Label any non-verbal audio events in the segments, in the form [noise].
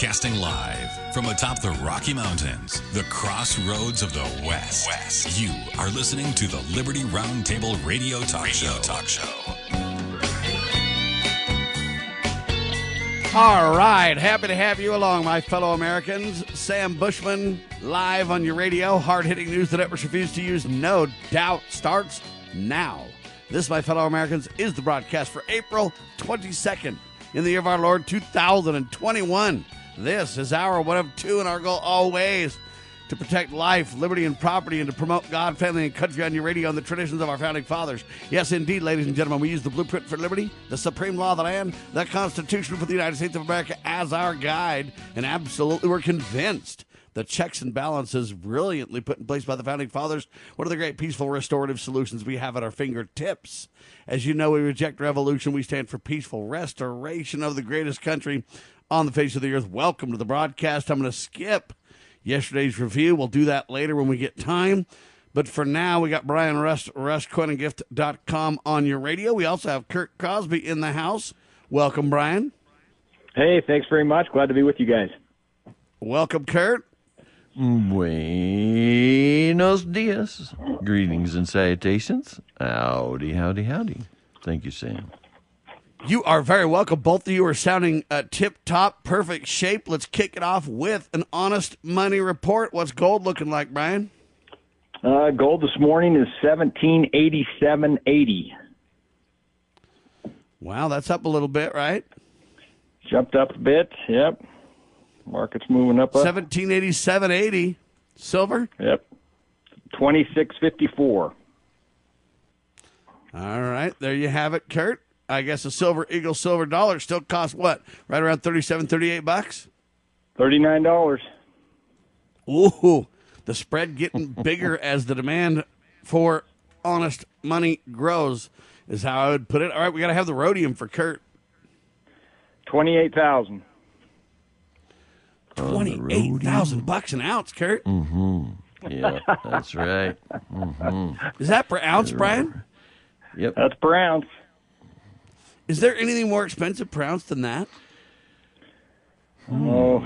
Broadcasting live from atop the Rocky Mountains, the crossroads of the West. West. You are listening to the Liberty Roundtable Radio Talk radio Show. Talk Show. All right, happy to have you along, my fellow Americans. Sam Bushman, live on your radio. Hard hitting news the networks refuse to use, no doubt, starts now. This, my fellow Americans, is the broadcast for April 22nd in the year of our Lord 2021. This is our one of two, and our goal always to protect life, liberty, and property, and to promote God, family, and country on your radio and the traditions of our founding fathers. Yes, indeed, ladies and gentlemen, we use the blueprint for liberty, the supreme law of the land, the Constitution for the United States of America as our guide, and absolutely we're convinced the checks and balances brilliantly put in place by the founding fathers. What are the great peaceful restorative solutions we have at our fingertips? As you know, we reject revolution. We stand for peaceful restoration of the greatest country on the face of the earth. Welcome to the broadcast. I'm going to skip yesterday's review. We'll do that later when we get time. But for now, we got Brian Rust, RustCoinandGift.com on your radio. We also have Kurt Crosby in the house. Welcome, Brian. Hey, thanks very much. Glad to be with you guys. Welcome, Kurt. Buenos dias. Greetings and salutations. Howdy, howdy, howdy. Thank you, Sam. You are very welcome. Both of you are sounding uh, tip top, perfect shape. Let's kick it off with an honest money report. What's gold looking like, Brian? Uh, gold this morning is seventeen eighty seven eighty. Wow, that's up a little bit, right? Jumped up a bit. Yep. Market's moving up. Seventeen eighty seven eighty. Silver. Yep. Twenty six fifty four. All right, there you have it, Kurt. I guess a silver eagle silver dollar still costs what? Right around 37, 38 bucks? $39. Ooh, the spread getting [laughs] bigger as the demand for honest money grows is how I would put it. All right, we got to have the rhodium for Kurt. 28,000. 28,000 bucks an ounce, Kurt. Mm-hmm. Yeah, that's right. Mm-hmm. Is that per ounce, Brian? Yep. That's per ounce. Is there anything more expensive per ounce than that? Oh,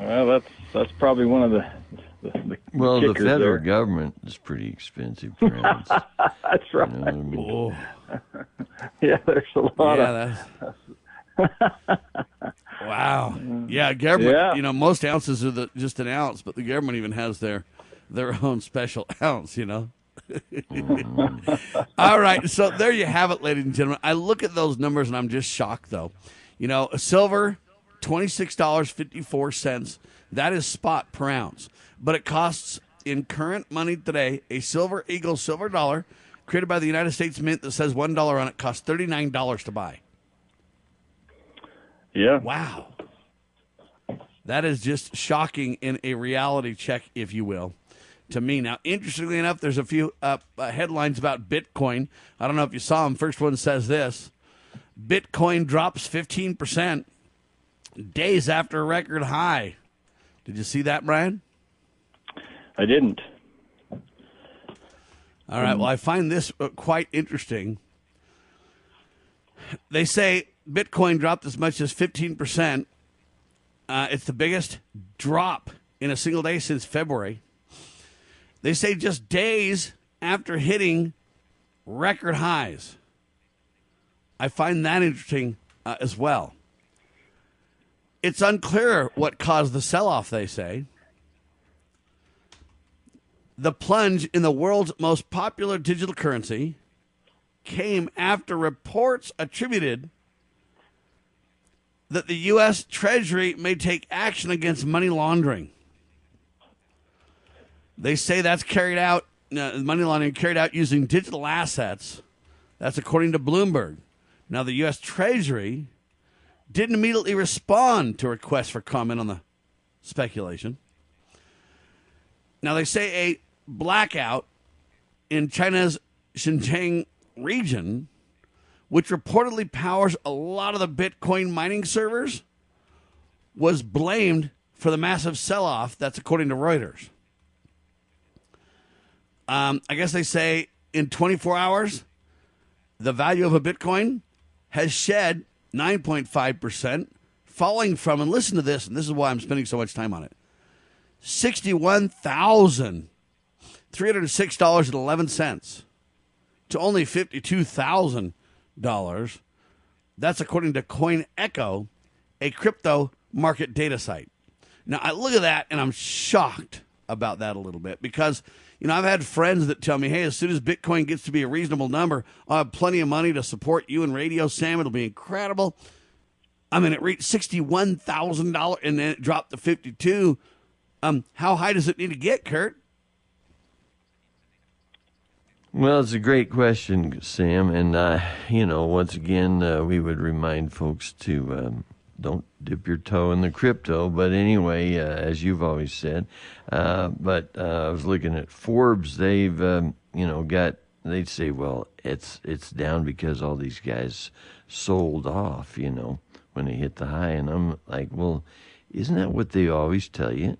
well, that's that's probably one of the. the, the well, the federal there. government is pretty expensive per ounce. [laughs] that's right. You know I mean? Oh, [laughs] yeah, there's a lot yeah, of. that's... wow. Yeah, government. Yeah. You know, most ounces are the, just an ounce, but the government even has their their own special [laughs] ounce. You know. [laughs] All right, so there you have it, ladies and gentlemen. I look at those numbers and I'm just shocked, though. You know, a silver, twenty six dollars fifty four cents. That is spot per ounce, but it costs in current money today a silver eagle silver dollar created by the United States Mint that says one dollar on it costs thirty nine dollars to buy. Yeah. Wow, that is just shocking in a reality check, if you will to me. Now, interestingly enough, there's a few uh, uh, headlines about Bitcoin. I don't know if you saw them. First one says this Bitcoin drops 15% days after a record high. Did you see that, Brian? I didn't. All right. Well, I find this uh, quite interesting. They say Bitcoin dropped as much as 15%. Uh, it's the biggest drop in a single day since February. They say just days after hitting record highs. I find that interesting uh, as well. It's unclear what caused the sell off, they say. The plunge in the world's most popular digital currency came after reports attributed that the U.S. Treasury may take action against money laundering. They say that's carried out, uh, money laundering carried out using digital assets. That's according to Bloomberg. Now, the U.S. Treasury didn't immediately respond to requests for comment on the speculation. Now, they say a blackout in China's Xinjiang region, which reportedly powers a lot of the Bitcoin mining servers, was blamed for the massive sell off. That's according to Reuters. Um, I guess they say in 24 hours, the value of a Bitcoin has shed 9.5%, falling from, and listen to this, and this is why I'm spending so much time on it. Sixty-one thousand three hundred six dollars and eleven cents to only fifty-two thousand dollars. That's according to CoinGecko, a crypto market data site. Now I look at that and I'm shocked about that a little bit because you know I've had friends that tell me, "Hey, as soon as Bitcoin gets to be a reasonable number, I'll have plenty of money to support you and Radio Sam. It'll be incredible." I mean, it reached sixty-one thousand dollars and then it dropped to fifty-two. Um, how high does it need to get, Kurt? Well, it's a great question, Sam. And, uh, you know, once again, uh, we would remind folks to um, don't dip your toe in the crypto. But anyway, uh, as you've always said, uh, but uh, I was looking at Forbes. They've, um, you know, got, they'd say, well, it's, it's down because all these guys sold off, you know, when they hit the high. And I'm like, well, isn't that what they always tell you?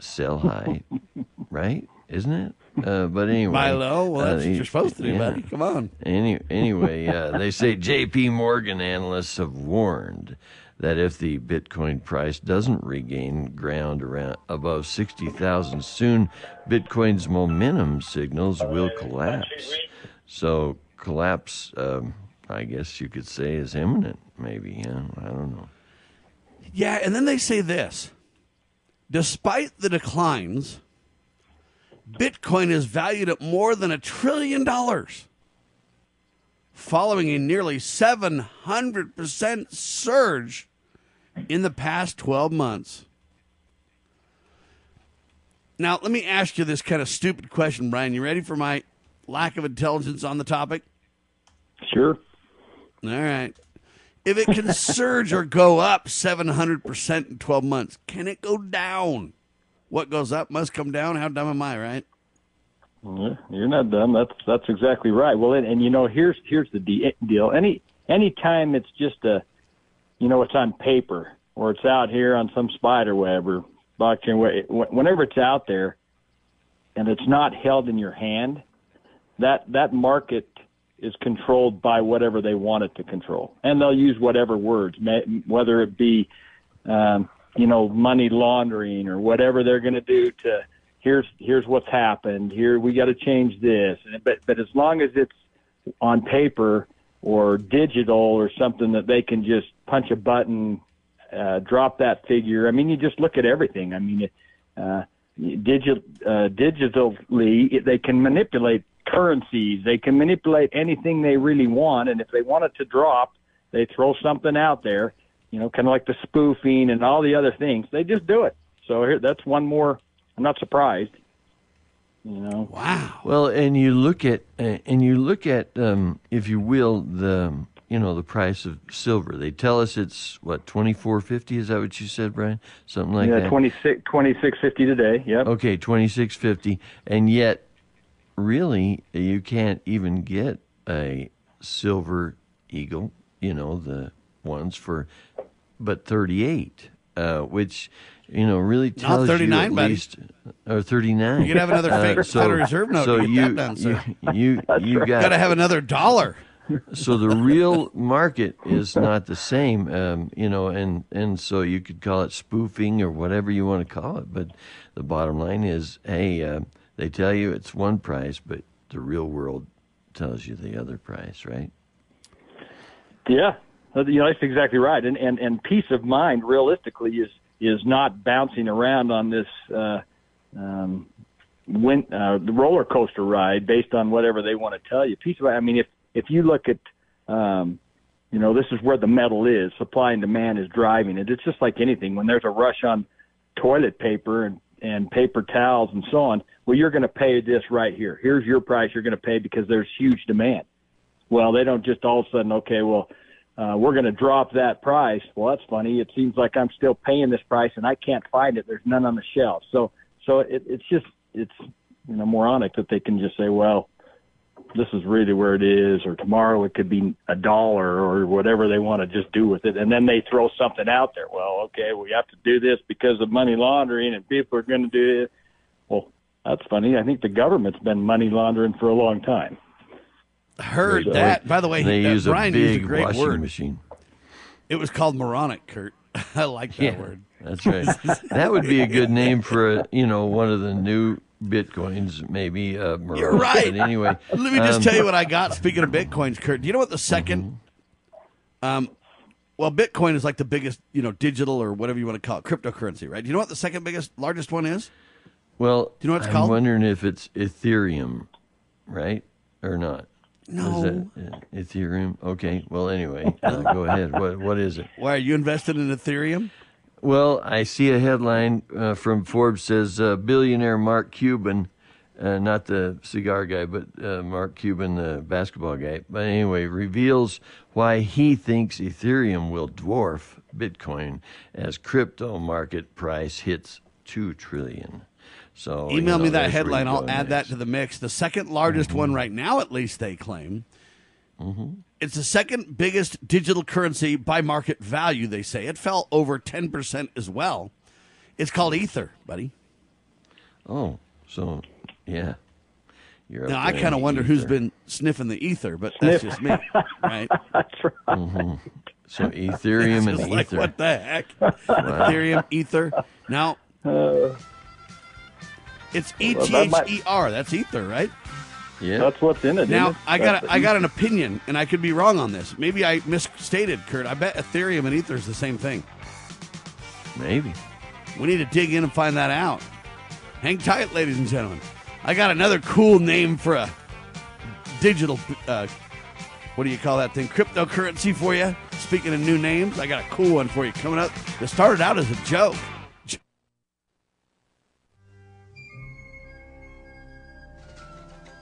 Sell high, [laughs] right? Isn't it? Uh, but anyway, Buy low. Well, that's uh, what you're supposed to do, yeah. buddy. Come on. Any, anyway, uh, they say J.P. Morgan analysts have warned that if the Bitcoin price doesn't regain ground around above sixty thousand soon, Bitcoin's momentum signals will collapse. So collapse, um, I guess you could say, is imminent. Maybe, yeah, I don't know. Yeah, and then they say this despite the declines, Bitcoin is valued at more than a trillion dollars, following a nearly 700% surge in the past 12 months. Now, let me ask you this kind of stupid question, Brian. You ready for my lack of intelligence on the topic? Sure. All right. If it can surge or go up 700% in 12 months, can it go down? What goes up must come down. How dumb am I, right? You're not done. That's that's exactly right. Well, and, and you know, here's here's the deal. Any any time it's just a, you know, it's on paper or it's out here on some spider web or blockchain. Whenever it's out there, and it's not held in your hand, that that market is controlled by whatever they want it to control, and they'll use whatever words, whether it be, um, you know, money laundering or whatever they're going to do to. Here's here's what's happened. Here we got to change this. But but as long as it's on paper or digital or something that they can just punch a button, uh, drop that figure. I mean, you just look at everything. I mean, uh, digit, uh, digitally, they can manipulate currencies. They can manipulate anything they really want. And if they want it to drop, they throw something out there, you know, kind of like the spoofing and all the other things. They just do it. So here, that's one more. I'm not surprised. You know, Wow. Well, and you look at uh, and you look at, um, if you will, the you know the price of silver. They tell us it's what twenty four fifty. Is that what you said, Brian? Something like that? yeah, that. 26, 2650 today. Yep. Okay, twenty six fifty, and yet, really, you can't even get a silver eagle. You know the ones for, but thirty eight, uh, which you know really tells you 39, at buddy. least or thirty nine. You could have another fake Federal Reserve note So to get you that done, sir. you you, [laughs] you got Got to have another dollar. so the real market is not the same, um, you know, and and so you could call it spoofing or whatever you want to call it, but the bottom line is, hey, uh, they tell you it's one price, but the real world tells you the other price, right? Yeah, Uh, you know that's exactly right. And and and peace of mind, realistically, is is not bouncing around on this uh, um, win, uh, the roller coaster ride based on whatever they want to tell you. Peace of. I mean, if if you look at um, you know, this is where the metal is. Supply and demand is driving it. It's just like anything. When there's a rush on toilet paper and, and paper towels and so on, well, you're going to pay this right here. Here's your price you're going to pay because there's huge demand. Well, they don't just all of a sudden, okay, well, uh, we're going to drop that price. Well, that's funny. It seems like I'm still paying this price and I can't find it. There's none on the shelf. So, so it, it's just, it's, you know, moronic that they can just say, well, this is really where it is, or tomorrow it could be a dollar or whatever they want to just do with it. And then they throw something out there. Well, okay, we have to do this because of money laundering and people are going to do it. Well, that's funny. I think the government's been money laundering for a long time. Heard that. By the way, they uh, use Brian a used a great washing word. machine. It was called moronic, Kurt. [laughs] I like that Yeah, word. that's right. that would be a good name for a, you know one of the new bitcoins, maybe. Uh, [laughs] You're right. But anyway, Let me just um, tell you what I got. Speaking of bitcoins, Kurt, do you know what the 2nd Um, well, Bitcoin is like the biggest, you know, digital or whatever you want to call it, cryptocurrency, right? Do you know what the second biggest, largest one is? Well, Do you know what it's I'm called? wondering if it's Ethereum, right, or not. No. Is that, uh, Ethereum. Okay. Well, anyway, uh, go ahead. What what is it? Why are you invested in Ethereum? Well, I see a headline uh, from Forbes says uh, billionaire Mark Cuban, uh, not the cigar guy, but uh, Mark Cuban, the basketball guy. But anyway, reveals why he thinks Ethereum will dwarf Bitcoin as crypto market price hits two trillion. So you Email know, me that headline. I'll add that to the mix. The second largest Mm-hmm. one right now, at least they claim. Mm-hmm. It's the second biggest digital currency by market value, they say. It fell over 10% as well. It's called Ether, buddy. Oh, so yeah. You're Now, I kind of wonder who's been sniffing the ether, but that's just me, right? [laughs] That's right. Mm-hmm. So Ethereum [laughs] and like, Ether. what the heck? Ethereum, Ether. Now, uh, it's E Well, T that H might- E R. That's Ether, right? Yeah. That's what's in it. Now, it? I got That's a, I got an opinion, and I could be wrong on this. Maybe I misstated, Kurt. I bet Ethereum and Ether is the same thing. Maybe. We need to dig in and find that out. Hang tight, ladies and gentlemen. I got another cool name for a digital, uh, what do you call that thing? Cryptocurrency for you. Speaking of new names, I got a cool one for you coming up. It started out as a joke.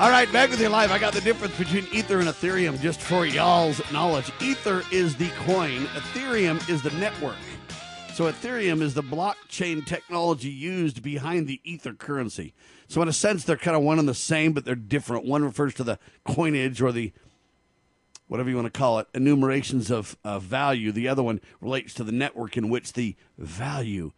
All right, back with you live. I got the difference between Ether and Ethereum just for y'all's knowledge. Ether is the coin, Ethereum is the network. So, Ethereum is the blockchain technology used behind the Ether currency. So, in a sense, they're kind of one and the same, but they're different. One refers to the coinage or the whatever you want to call it, enumerations of, of value. The other one relates to the network in which the value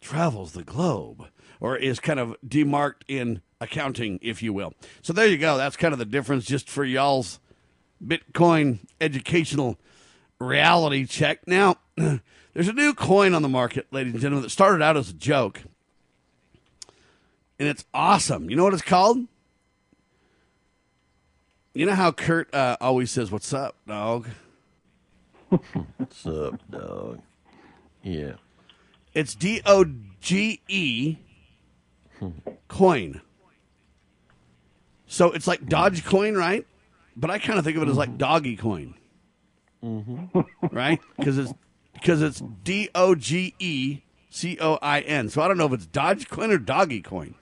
travels the globe or is kind of demarked in accounting, if you will. So there you go. That's kind of the difference just for y'all's Bitcoin educational reality check. Now, [clears throat] there's a new coin on the market, ladies and gentlemen, that started out as a joke. And it's awesome. You know what it's called? You know how Kurt uh, always says, What's up, dog? [laughs] What's up, dog? Yeah. It's D O G E coin. So it's like Dodge coin, right? But I kind of think of it as like Doggy Coin, right? Because it's because it's D O G E C O I N. So I don't know if it's Dodge coin or Doggy Coin.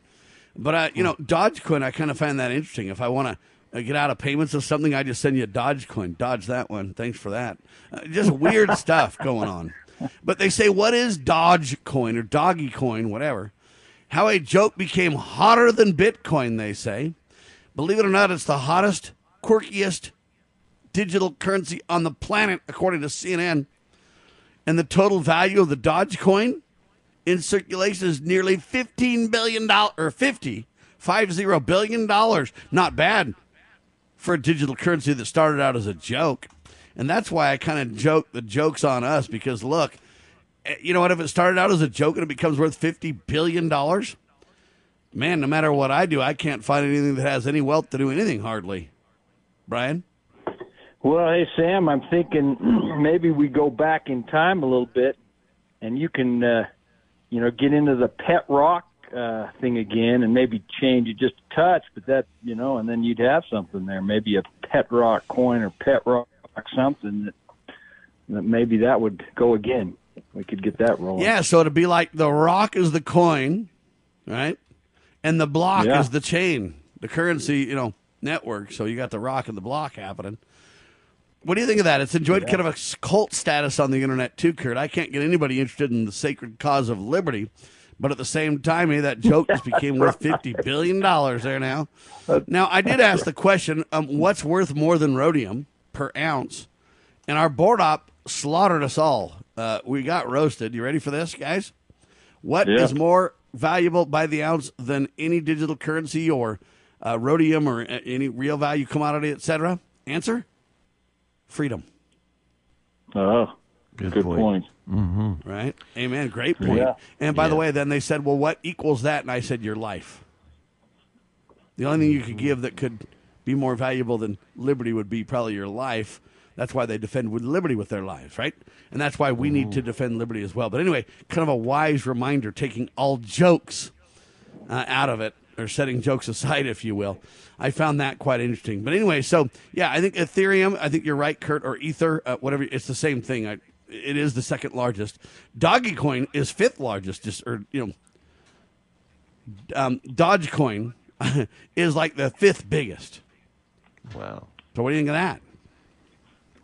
But I, you know, Dodge coin, I kind of find that interesting. If I want to uh, get out of payments of something, I just send you a Dodge coin. Dodge that one. Thanks for that. Uh, just weird [laughs] stuff going on. But they say, what is Dodge coin or Doggy Coin, whatever? How a joke became hotter than Bitcoin, they say. Believe it or not, it's the hottest, quirkiest digital currency on the planet, according to CNN. And the total value of the Dogecoin in circulation is nearly $15 billion, or 50, 50 billion dollars. Not bad for a digital currency that started out as a joke. And that's why I kind of joke the joke's on us because look, you know what? If it started out as a joke and it becomes worth $50 billion, man, no matter what I do, I can't find anything that has any wealth to do anything hardly. Brian? Well, hey Sam, I'm thinking [clears throat] maybe we go back in time a little bit, and you can, uh, you know, get into the pet rock uh, thing again, and maybe change it just a touch. But that, you know, and then you'd have something there, maybe a pet rock coin or pet rock something that that maybe that would go again. We could get that rolling. Yeah, so it'd be like the rock is the coin, right? And the block Yeah. is the chain, the currency, you know, network. So you got the rock and the block happening. What do you think of that? It's enjoyed kind of a cult status on the internet too, Kurt. I can't get anybody interested in the sacred cause of liberty, but at the same time, eh, that joke just [laughs] became worth fifty billion dollars there now. Now, I did ask the question: um, What's worth more than rhodium per ounce? And our board op slaughtered us all. Uh, we got roasted. You ready for this, guys? What is Yeah. more valuable by the ounce than any digital currency or uh, rhodium or any real value commodity, etc.? Answer: freedom. Oh, Good, good point. point. Right? Amen. Great point. Yeah. And by the way, then they said, "Well, what equals that?" And I said, "Your life." The only thing you could give that could be more valuable than liberty would be probably your life. That's why they defend with liberty with their lives, right? And that's why we need to defend liberty as well. But anyway, kind of a wise reminder, taking all jokes uh, out of it, or setting jokes aside, if you will. I found that quite interesting. But anyway, so yeah, I think Ethereum. I think you're right, Kurt, or Ether, uh, whatever. It's the same thing. I, it is the second largest. Dogecoin is fifth largest. Just or you know, um, Dogecoin [laughs] is like the fifth biggest. Wow. So what do you think of that?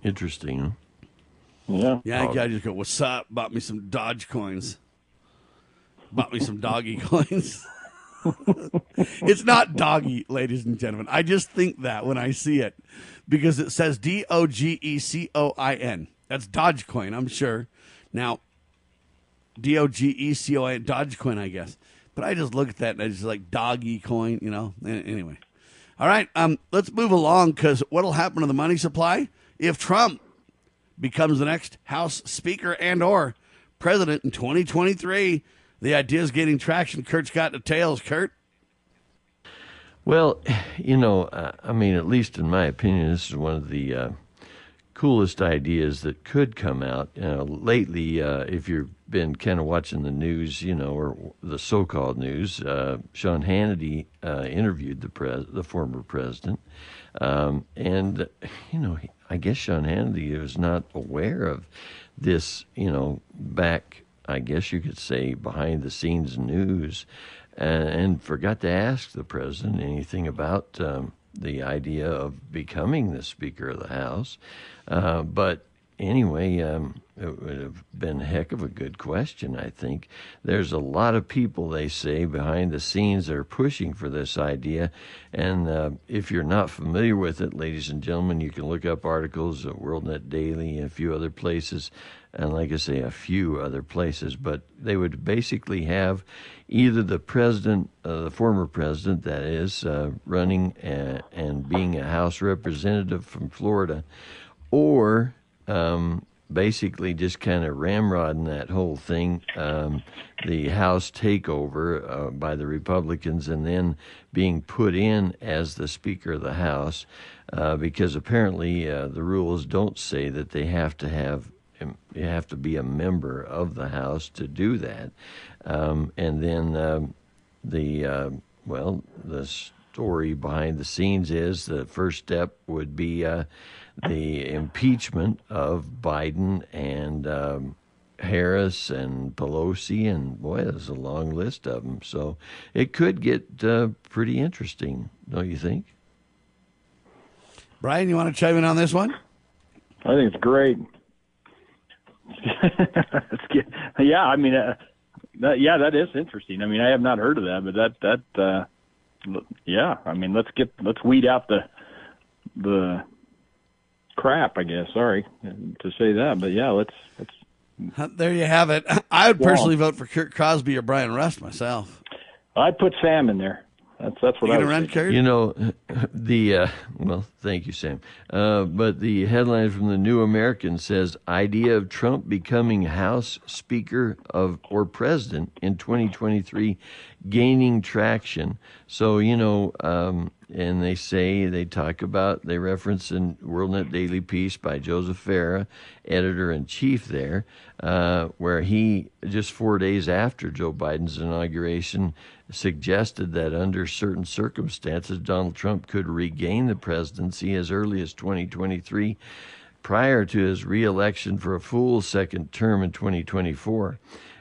Interesting. Huh? Yeah. Yeah, I just go, "What's up?" Bought me some Dodge coins. Bought me some doggy [laughs] coins. [laughs] it's not doggy, ladies and gentlemen. I just think that when I see it because it says D O G E C O I N. That's Dogecoin, I'm sure. Now, D O G E C O I N, Dogecoin, I guess. But I just look at that and I just like doggy coin, you know. Anyway, all right. Um, let's move along because what'll happen to the money supply if Trump becomes the next House Speaker and or President in 2023? The idea is gaining traction. Kurt's got details. Kurt. Well, you know, I mean, at least in my opinion, this is one of the uh, coolest ideas that could come out. You know, lately, uh, if you've been kind of watching the news, you know, or the so-called news, uh, Sean Hannity uh, interviewed the pres- the former president, um, and you know, I guess Sean Hannity was not aware of this. You know, back, I guess you could say, behind the scenes news and, and forgot to ask the president anything about um, the idea of becoming the Speaker of the House. Uh, but anyway, um, it would have been a heck of a good question, I think. There's a lot of people, they say, behind the scenes that are pushing for this idea. And uh, if you're not familiar with it, ladies and gentlemen, you can look up articles at WorldNet Daily and a few other places. And like I say, a few other places, but they would basically have either the president, uh, the former president, that is, uh, running uh, and being a House representative from Florida, or um, basically just kind of ramrodding that whole thing, um, the House takeover uh, by the Republicans, and then being put in as the Speaker of the House, uh, because apparently uh, the rules don't say that they have to have you have to be a member of the House to do that, um, and then um, the uh, well the story behind the scenes is the first step would be uh, the impeachment of Biden and um, Harris and Pelosi, and boy, there's a long list of them. So it could get uh, pretty interesting, don't you think? Brian, you want to chime in on this one? I think it's great. [laughs] yeah, I mean, uh, that, yeah, that is interesting. I mean, I have not heard of that, but that that uh, yeah, I mean, let's get let's weed out the the crap. I guess. Sorry to say that, but yeah, let's let's. There you have it. [laughs] I would personally vote for Kurt Crosby or Brian Rust myself. I'd put Sam in there. That's that's what you I gonna run, thinking. Kurt? You know, [laughs] the uh, well, thank you, Sam. Uh, but the headline from the New American says idea of Trump becoming House Speaker of or President in 2023 gaining traction. So you know, um, and they say they talk about they reference in WorldNet Daily piece by Joseph Farah, editor in chief there, uh, where he just four days after Joe Biden's inauguration suggested that under certain circumstances Donald Trump could regain the presidency as early as 2023 prior to his reelection for a full second term in 2024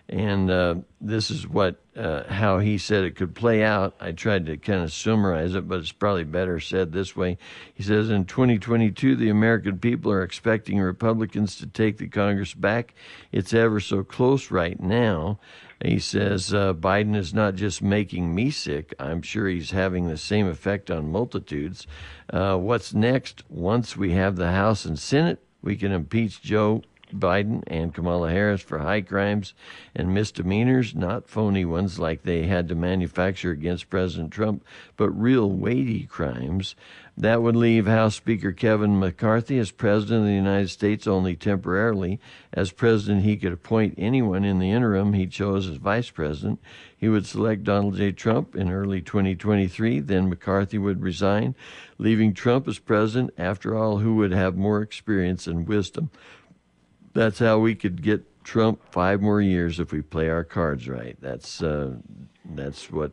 and uh, this is what uh, how he said it could play out. I tried to kind of summarize it, but it's probably better said this way. He says in 2022, the American people are expecting Republicans to take the Congress back. It's ever so close right now. He says uh, Biden is not just making me sick. I'm sure he's having the same effect on multitudes. Uh, what's next? Once we have the House and Senate, we can impeach Joe Biden and Kamala Harris for high crimes and misdemeanors, not phony ones like they had to manufacture against President Trump, but real weighty crimes. That would leave House Speaker Kevin McCarthy as President of the United States only temporarily. As President, he could appoint anyone in the interim he chose as Vice President. He would select Donald J. Trump in early 2023. Then McCarthy would resign, leaving Trump as President, after all, who would have more experience and wisdom that's how we could get Trump five more years if we play our cards right. That's uh, that's what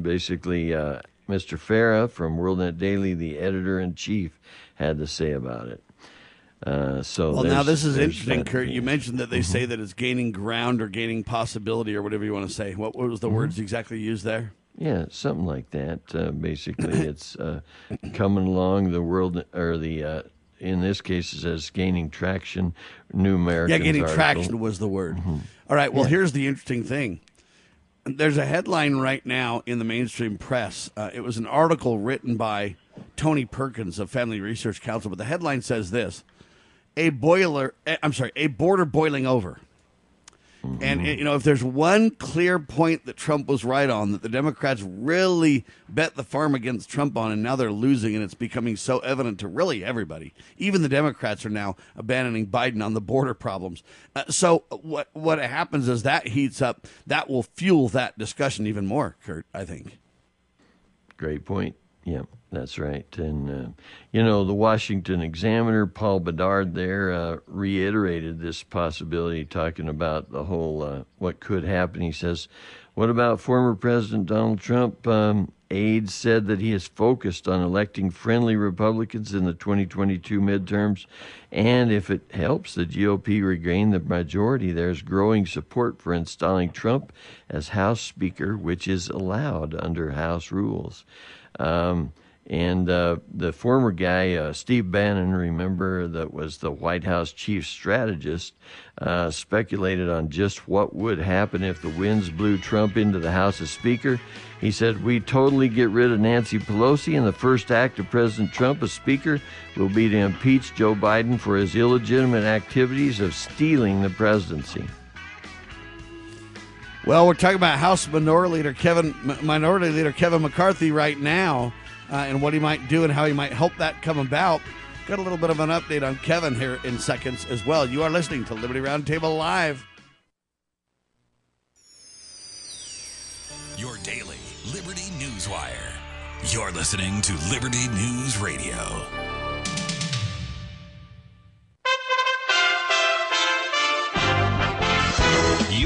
basically uh, Mr. Farah from WorldNet Daily, the editor in chief, had to say about it. Uh, so Well, now this is interesting, that Kurt. You mentioned that they Mm-hmm. say that it's gaining ground or gaining possibility or whatever you want to say. What, what was Mm-hmm. the words exactly used there? Yeah, something like that. Uh, basically, it's uh, coming along the world, or the uh, in this case, it says gaining traction. New American. Yeah, gaining traction was the word. Mm-hmm. All right. Well, here's the interesting thing. There's a headline right now in the mainstream press. Uh, it was an article written by Tony Perkins of Family Research Council, but the headline says this: "A boiler, eh, I'm sorry, a border boiling over." And you know, if there's one clear point that Trump was right on, that the Democrats really bet the farm against Trump on, and now they're losing, and it's becoming so evident to really everybody. Even the Democrats are now abandoning Biden on the border problems. Uh, so what what happens is that heats up. That will fuel that discussion even more, Kurt. I think. Great point. Yeah, that's right. And, uh, you know, the Washington Examiner, Paul Bedard, there uh, reiterated this possibility, talking about the whole uh, what could happen. He says, What about former President Donald Trump? Um, aides said that he is focused on electing friendly Republicans in the 2022 midterms. And if it helps the GOP regain the majority, there's growing support for installing Trump as House Speaker, which is allowed under House rules. Um, and uh, the former guy, uh, Steve Bannon, remember, that was the White House chief strategist, uh, speculated on just what would happen if the winds blew Trump into the House as Speaker. He said, We totally get rid of Nancy Pelosi, and the first act of President Trump as Speaker will be to impeach Joe Biden for his illegitimate activities of stealing the presidency. Well, we're talking about House Minority Leader Kevin Minority Leader Kevin McCarthy right now, uh, and what he might do and how he might help that come about. Got a little bit of an update on Kevin here in seconds as well. You are listening to Liberty Roundtable Live. Your daily Liberty News Wire. You're listening to Liberty News Radio.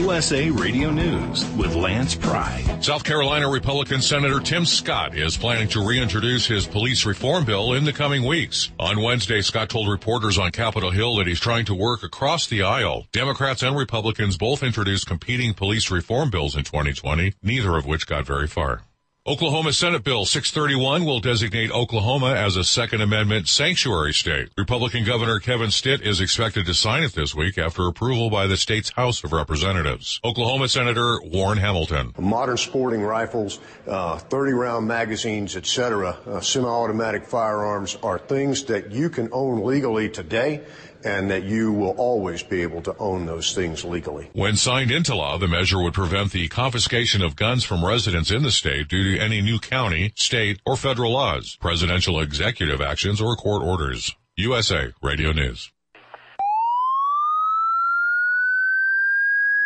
USA Radio News with Lance Pry. South Carolina Republican Senator Tim Scott is planning to reintroduce his police reform bill in the coming weeks. On Wednesday, Scott told reporters on Capitol Hill that he's trying to work across the aisle. Democrats and Republicans both introduced competing police reform bills in 2020, neither of which got very far. Oklahoma Senate Bill 631 will designate Oklahoma as a Second Amendment sanctuary state. Republican Governor Kevin Stitt is expected to sign it this week after approval by the state's House of Representatives. Oklahoma Senator Warren Hamilton. Modern sporting rifles, uh, 30 round magazines, etc., uh, semi automatic firearms are things that you can own legally today and that you will always be able to own those things legally. When signed into law, the measure would prevent the confiscation of guns from residents in the state due to any new county, state, or federal laws, presidential executive actions, or court orders. USA Radio News.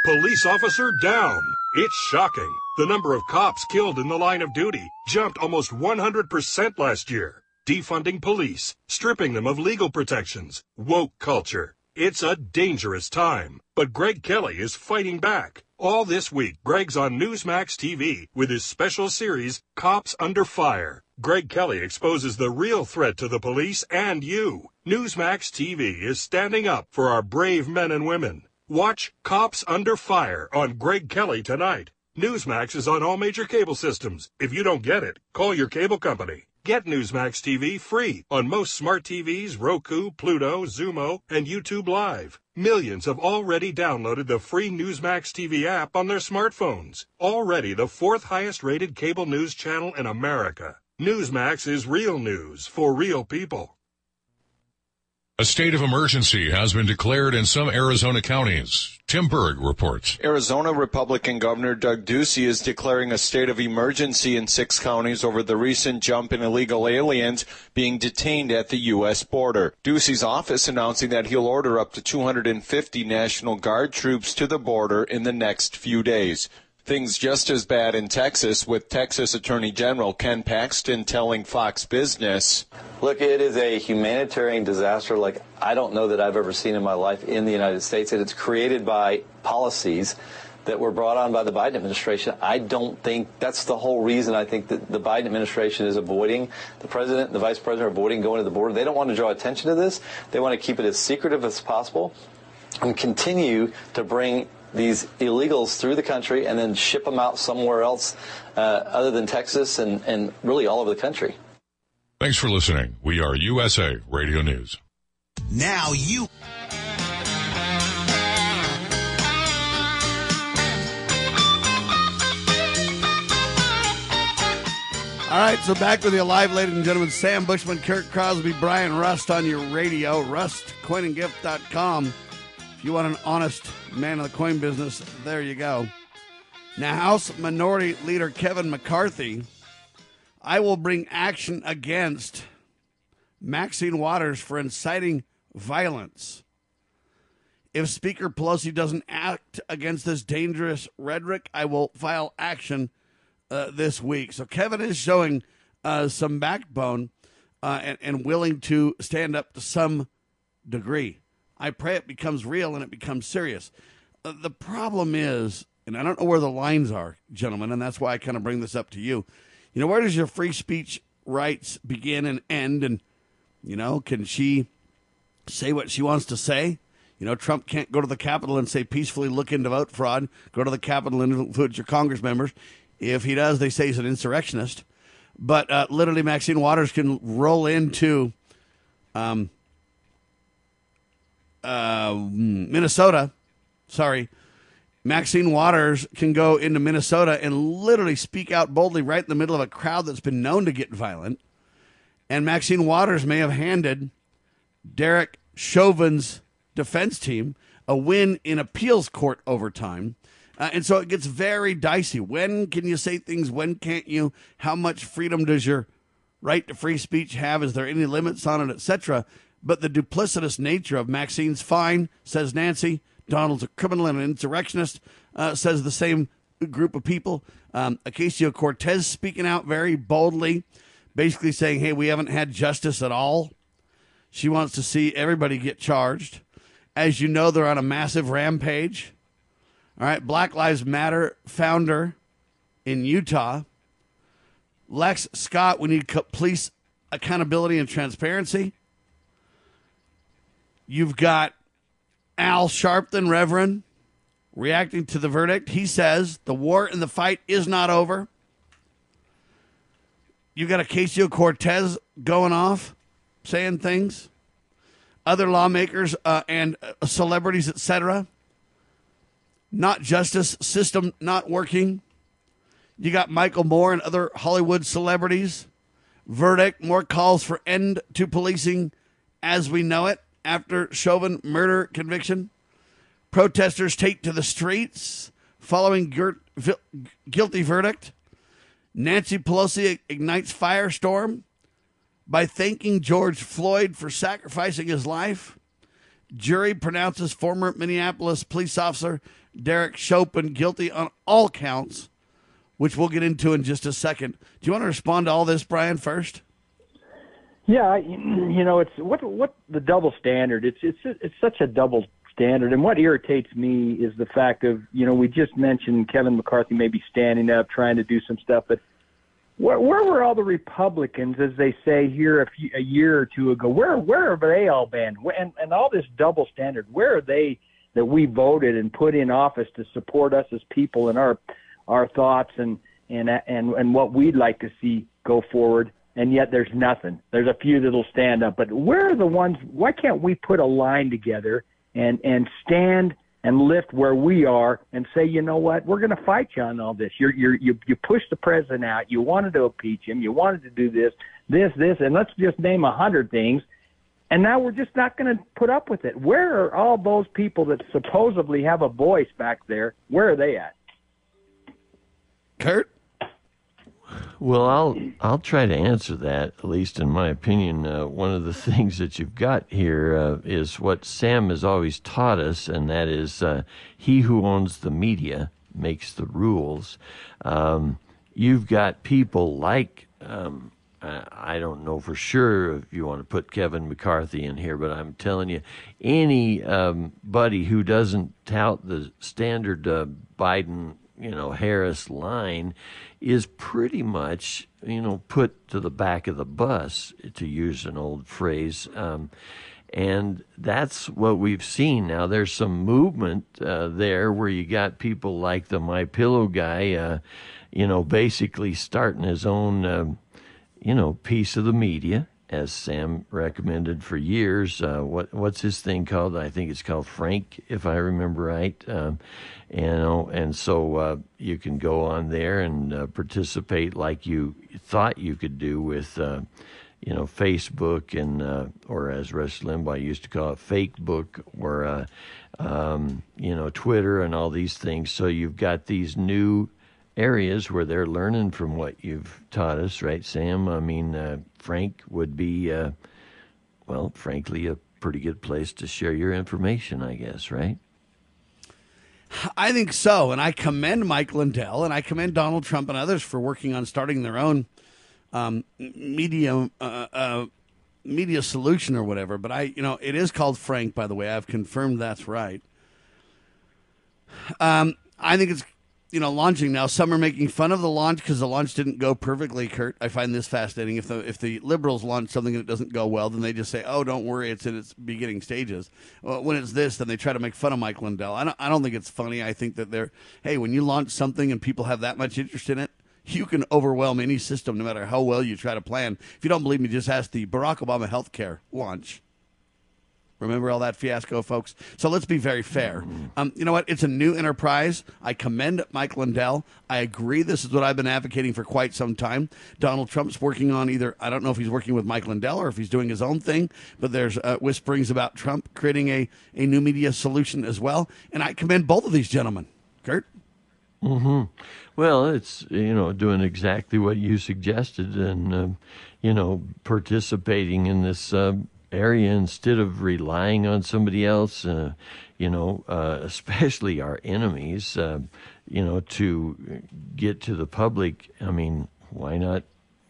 Police officer down. It's shocking. The number of cops killed in the line of duty jumped almost 100% last year defunding police, stripping them of legal protections, woke culture. It's a dangerous time, but Greg Kelly is fighting back. All this week, Greg's on Newsmax TV with his special series, Cops Under Fire. Greg Kelly exposes the real threat to the police and you. Newsmax TV is standing up for our brave men and women. Watch Cops Under Fire on Greg Kelly tonight. Newsmax is on all major cable systems. If you don't get it, call your cable company. Get Newsmax TV free on most smart TVs, Roku, Pluto, Xumo, and YouTube Live. Millions have already downloaded the free Newsmax TV app on their smartphones. Already the fourth highest rated cable news channel in America. Newsmax is real news for real people. A state of emergency has been declared in some Arizona counties. Tim Berg reports. Arizona Republican Governor Doug Ducey is declaring a state of emergency in six counties over the recent jump in illegal aliens being detained at the U.S. border. Ducey's office announcing that he'll order up to 250 National Guard troops to the border in the next few days. Things just as bad in Texas, with Texas Attorney General Ken Paxton telling Fox Business. Look, it is a humanitarian disaster like I don't know that I've ever seen in my life in the United States, and it's created by policies that were brought on by the Biden administration. I don't think that's the whole reason I think that the Biden administration is avoiding the president and the vice president are avoiding going to the border. They don't want to draw attention to this. They want to keep it as secretive as possible and continue to bring these illegals through the country and then ship them out somewhere else uh, other than Texas and, and really all over the country. Thanks for listening. We are USA Radio News. Now you. All right, so back with you live, ladies and gentlemen. Sam Bushman, Kurt Crosby, Brian Rust on your radio, rustcoinandgift.com. You want an honest man of the coin business, there you go. Now, House Minority Leader Kevin McCarthy, I will bring action against Maxine Waters for inciting violence. If Speaker Pelosi doesn't act against this dangerous rhetoric, I will file action uh, this week. So Kevin is showing uh, some backbone uh, and, and willing to stand up to some degree. I pray it becomes real and it becomes serious. Uh, the problem is, and I don't know where the lines are, gentlemen, and that's why I kind of bring this up to you. You know, where does your free speech rights begin and end? And, you know, can she say what she wants to say? You know, Trump can't go to the Capitol and say peacefully look into vote fraud, go to the Capitol and influence your Congress members. If he does, they say he's an insurrectionist. But uh, literally, Maxine Waters can roll into um, uh, Minnesota. Sorry. Maxine Waters can go into Minnesota and literally speak out boldly right in the middle of a crowd that's been known to get violent. And Maxine Waters may have handed Derek Chauvin's defense team a win in appeals court over time. Uh, and so it gets very dicey. When can you say things? When can't you? How much freedom does your right to free speech have? Is there any limits on it, etc.? But the duplicitous nature of Maxine's fine, says Nancy. Donald's a criminal and an insurrectionist, uh, says the same group of people. Um, Ocasio Cortez speaking out very boldly, basically saying, hey, we haven't had justice at all. She wants to see everybody get charged. As you know, they're on a massive rampage. All right, Black Lives Matter founder in Utah. Lex Scott, we need police accountability and transparency. You've got Al Sharpton, Reverend, reacting to the verdict. He says the war and the fight is not over. You've got Ocasio Cortez going off, saying things. Other lawmakers uh, and uh, celebrities, etc. Not justice system not working. You got Michael Moore and other Hollywood celebrities. Verdict: More calls for end to policing as we know it after Chauvin murder conviction. Protesters take to the streets following guilty verdict. Nancy Pelosi ignites firestorm by thanking George Floyd for sacrificing his life. Jury pronounces former Minneapolis police officer Derek Chauvin guilty on all counts, which we'll get into in just a second. Do you want to respond to all this, Brian, first? Yeah, you know, it's what what the double standard. It's it's it's such a double standard. And what irritates me is the fact of, you know, we just mentioned Kevin McCarthy maybe standing up, trying to do some stuff, but where, where were all the Republicans, as they say here a, few, a year or two ago? Where where have they all been? And, and all this double standard, where are they that we voted and put in office to support us as people and our our thoughts and and and and what we'd like to see go forward? And yet there's nothing. There's a few that'll stand up, but where are the ones? Why can't we put a line together and and stand and lift where we are and say, you know what, we're going to fight you on all this. You're, you're, you you pushed the president out. You wanted to impeach him. You wanted to do this, this, this, and let's just name a hundred things. And now we're just not going to put up with it. Where are all those people that supposedly have a voice back there? Where are they at? Kurt? Well, I'll I'll try to answer that. At least in my opinion, uh, one of the [laughs] things that you've got here uh, is what Sam has always taught us, and that is uh, he who owns the media makes the rules. Um, you've got people like um, I don't know for sure if you want to put Kevin McCarthy in here, but I'm telling you, anybody um, who doesn't tout the standard uh, Biden you know Harris line is pretty much you know put to the back of the bus to use an old phrase um, and that's what we've seen. Now there's some movement uh, there where you got people like the my pillow guy uh, you know basically starting his own uh, you know piece of the media as Sam recommended for years. Uh, what what's his thing called? I think it's called Frank, if I remember right. Um, and so uh, you can go on there and uh, participate like you thought you could do with. Uh, you know, Facebook and, uh, or as Rush Limbaugh used to call it, fake book, or, uh, um, you know, Twitter and all these things. So you've got these new areas where they're learning from what you've taught us, right, Sam? I mean, uh, Frank would be, uh, well, frankly, a pretty good place to share your information, I guess, right? I think so. And I commend Mike Lindell and I commend Donald Trump and others for working on starting their own um, media. Uh, uh, media solution or whatever but i you know it is called frank by the way i've confirmed that's right um, I think it's you know, launching now. Some are making fun of the launch because the launch didn't go perfectly. Kurt, I find this fascinating. If the if the liberals launch something that doesn't go well, then they just say, "Oh, don't worry, it's in its beginning stages." Well, when it's this, then they try to make fun of Mike Lindell. I don't, I don't think it's funny. I think that they're, hey, when you launch something and people have that much interest in it, you can overwhelm any system, no matter how well you try to plan. If you don't believe me, just ask the Barack Obama healthcare launch. Remember all that fiasco, folks? So let's be very fair. Um, you know what? It's a new enterprise. I commend Mike Lindell. I agree. This is what I've been advocating for quite some time. Donald Trump's working on either, I don't know if he's working with Mike Lindell or if he's doing his own thing, but there's uh, whisperings about Trump creating a, a new media solution as well. And I commend both of these gentlemen. Kurt? hmm Well, it's, you know, doing exactly what you suggested and, uh, you know, participating in this. Uh, area instead of relying on somebody else, uh, you know, uh, [laughs] especially our enemies, uh, you know, to get to the public. I mean, why not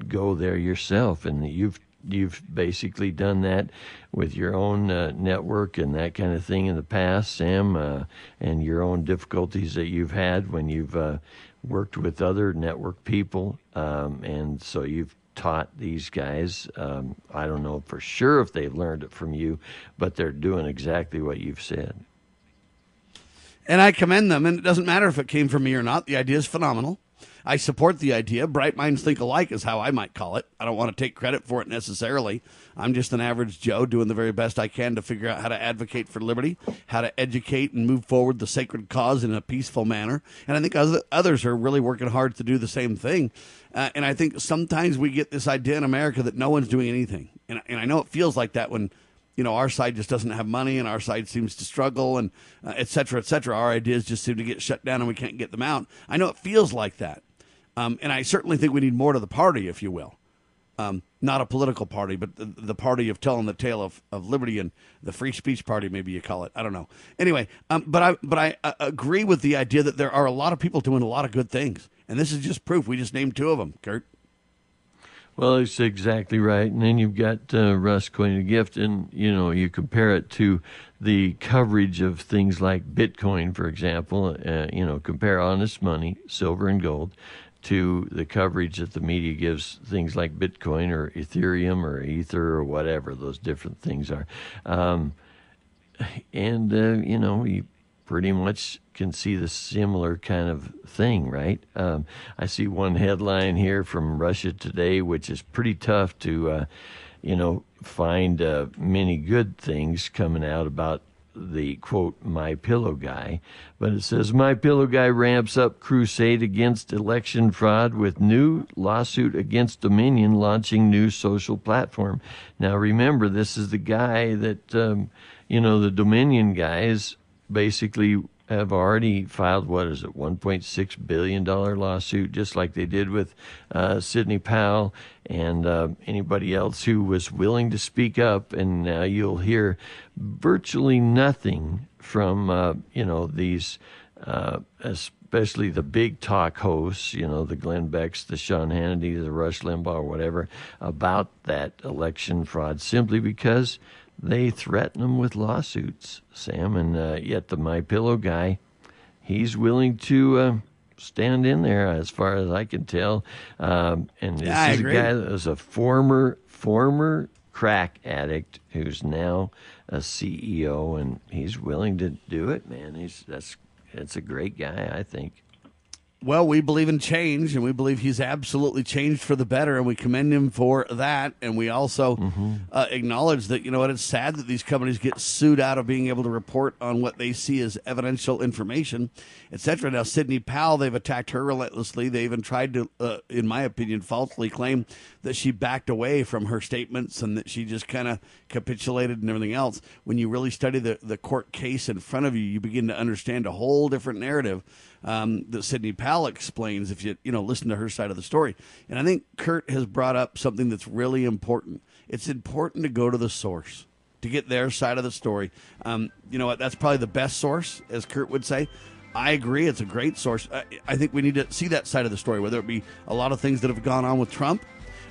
go there yourself? And you've you've basically done that with your own uh, network and that kind of thing in the past, Sam, uh, and your own difficulties that you've had when you've uh, worked with other network people, um, and so you've taught these guys. Um, I don't know for sure if they've learned it from you, but they're doing exactly what you've said. And I commend them, and it doesn't matter if it came from me or not. The idea is phenomenal. I support the idea. Bright minds think alike is how I might call it. I don't want to take credit for it necessarily. I'm just an average Joe doing the very best I can to figure out how to advocate for liberty, how to educate and move forward the sacred cause in a peaceful manner. And I think others are really working hard to do the same thing. Uh, and I think sometimes we get this idea in America that no one's doing anything. And, and I know it feels like that when you know, our side just doesn't have money and our side seems to struggle and uh, et cetera, et cetera. Our ideas just seem to get shut down and we can't get them out. I know it feels like that. Um, and I certainly think we need more to the party, if you will. Um, not a political party, but the, the, party of telling the tale of, of liberty and the free speech party, maybe you call it. I don't know. Anyway, um, but I but I uh, agree with the idea that there are a lot of people doing a lot of good things, and this is just proof. We just named two of them, Kurt. Well, it's exactly right. And then you've got uh, Rust Coin a Gift, and you know you compare it to the coverage of things like Bitcoin, for example. Uh, you know, compare honest money, silver and gold, to the coverage that the media gives things like Bitcoin or Ethereum or Ether or whatever those different things are. Um, and uh, you know, you pretty much can see the similar kind of thing, right? Um, I see one headline here from Russia Today, which is pretty tough to, uh, you know, find uh, many good things coming out about the quote my pillow guy but it says my pillow guy ramps up crusade against election fraud with new lawsuit against dominion launching new social platform. Now remember this is the guy that um, you know the dominion guys basically have already filed what is it 1.6 billion dollar lawsuit just like they did with uh, Sidney Powell. And uh, anybody else who was willing to speak up and now you'll hear virtually nothing from uh, you know these uh, especially the big talk hosts, you know, the Glenn Becks, the Sean Hannity, the Rush Limbaugh, or whatever, about that election fraud simply because they threaten them with lawsuits, Sam. And uh, yet the My Pillow guy, he's willing to uh, stand in there, as far as I can tell. Um, and this yeah, is a guy that was a former former crack addict who's now a CEO, and he's willing to do it. Man, he's that's it's a great guy, I think. Well, we believe in change, and we believe he's absolutely changed for the better, and we commend him for that. And we also mm-hmm. uh, acknowledge that you know what it's sad that these companies get sued out of being able to report on what they see as evidential information, etc. Now, Sidney Powell, they've attacked her relentlessly. They even tried to, uh, in my opinion, falsely claim that she backed away from her statements and that she just kind of capitulated and everything else. When you really study the the court case in front of you, you begin to understand a whole different narrative um, that Sidney Powell explains if you you know listen to her side of the story. And I think Kurt has brought up something that's really important. It's important to go to the source to get their side of the story. Um, you know what? That's probably the best source, as Kurt would say. I agree. It's a great source. I, I, think we need to see that side of the story, whether it be a lot of things that have gone on with Trump,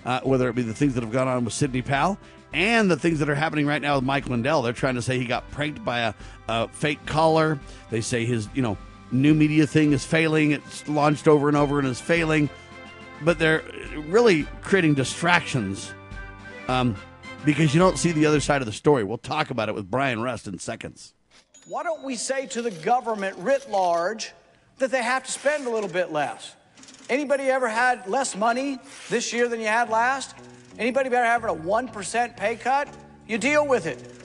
uh, whether it be the things that have gone on with Sidney Powell, and the things that are happening right now with Mike Lindell. They're trying to say he got pranked by a, a fake caller. They say his, you know, new media thing is failing. It's launched over and over and is failing. But they're really creating distractions um, because you don't see the other side of the story. We'll talk about it with Brian Rust in seconds. Why don't we say to the government writ large that they have to spend a little bit less? Anybody ever had less money this year than you had last? Anybody ever having a 1% pay cut? You deal with it.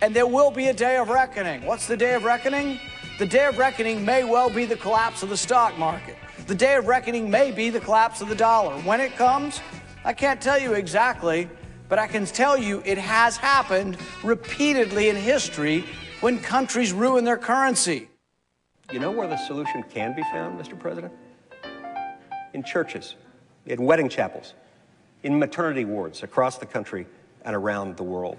and there will be a day of reckoning. What's the day of reckoning? The day of reckoning may well be the collapse of the stock market. The day of reckoning may be the collapse of the dollar. When it comes, I can't tell you exactly, but I can tell you it has happened repeatedly in history when countries ruin their currency. You know where the solution can be found, Mr. President? In churches, in wedding chapels, in maternity wards across the country and around the world.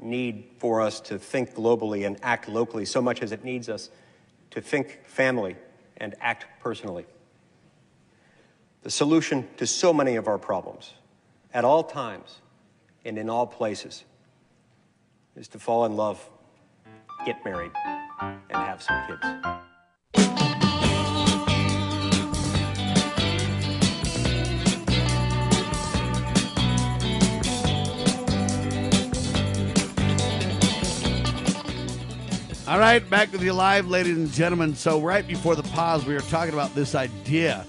need for us to think globally and act locally so much as it needs us to think family and act personally. The solution to so many of our problems, at all times and in all places, is to fall in love, get married, and have some kids. All right, back with you live, ladies and gentlemen. So, right before the pause, we were talking about this idea.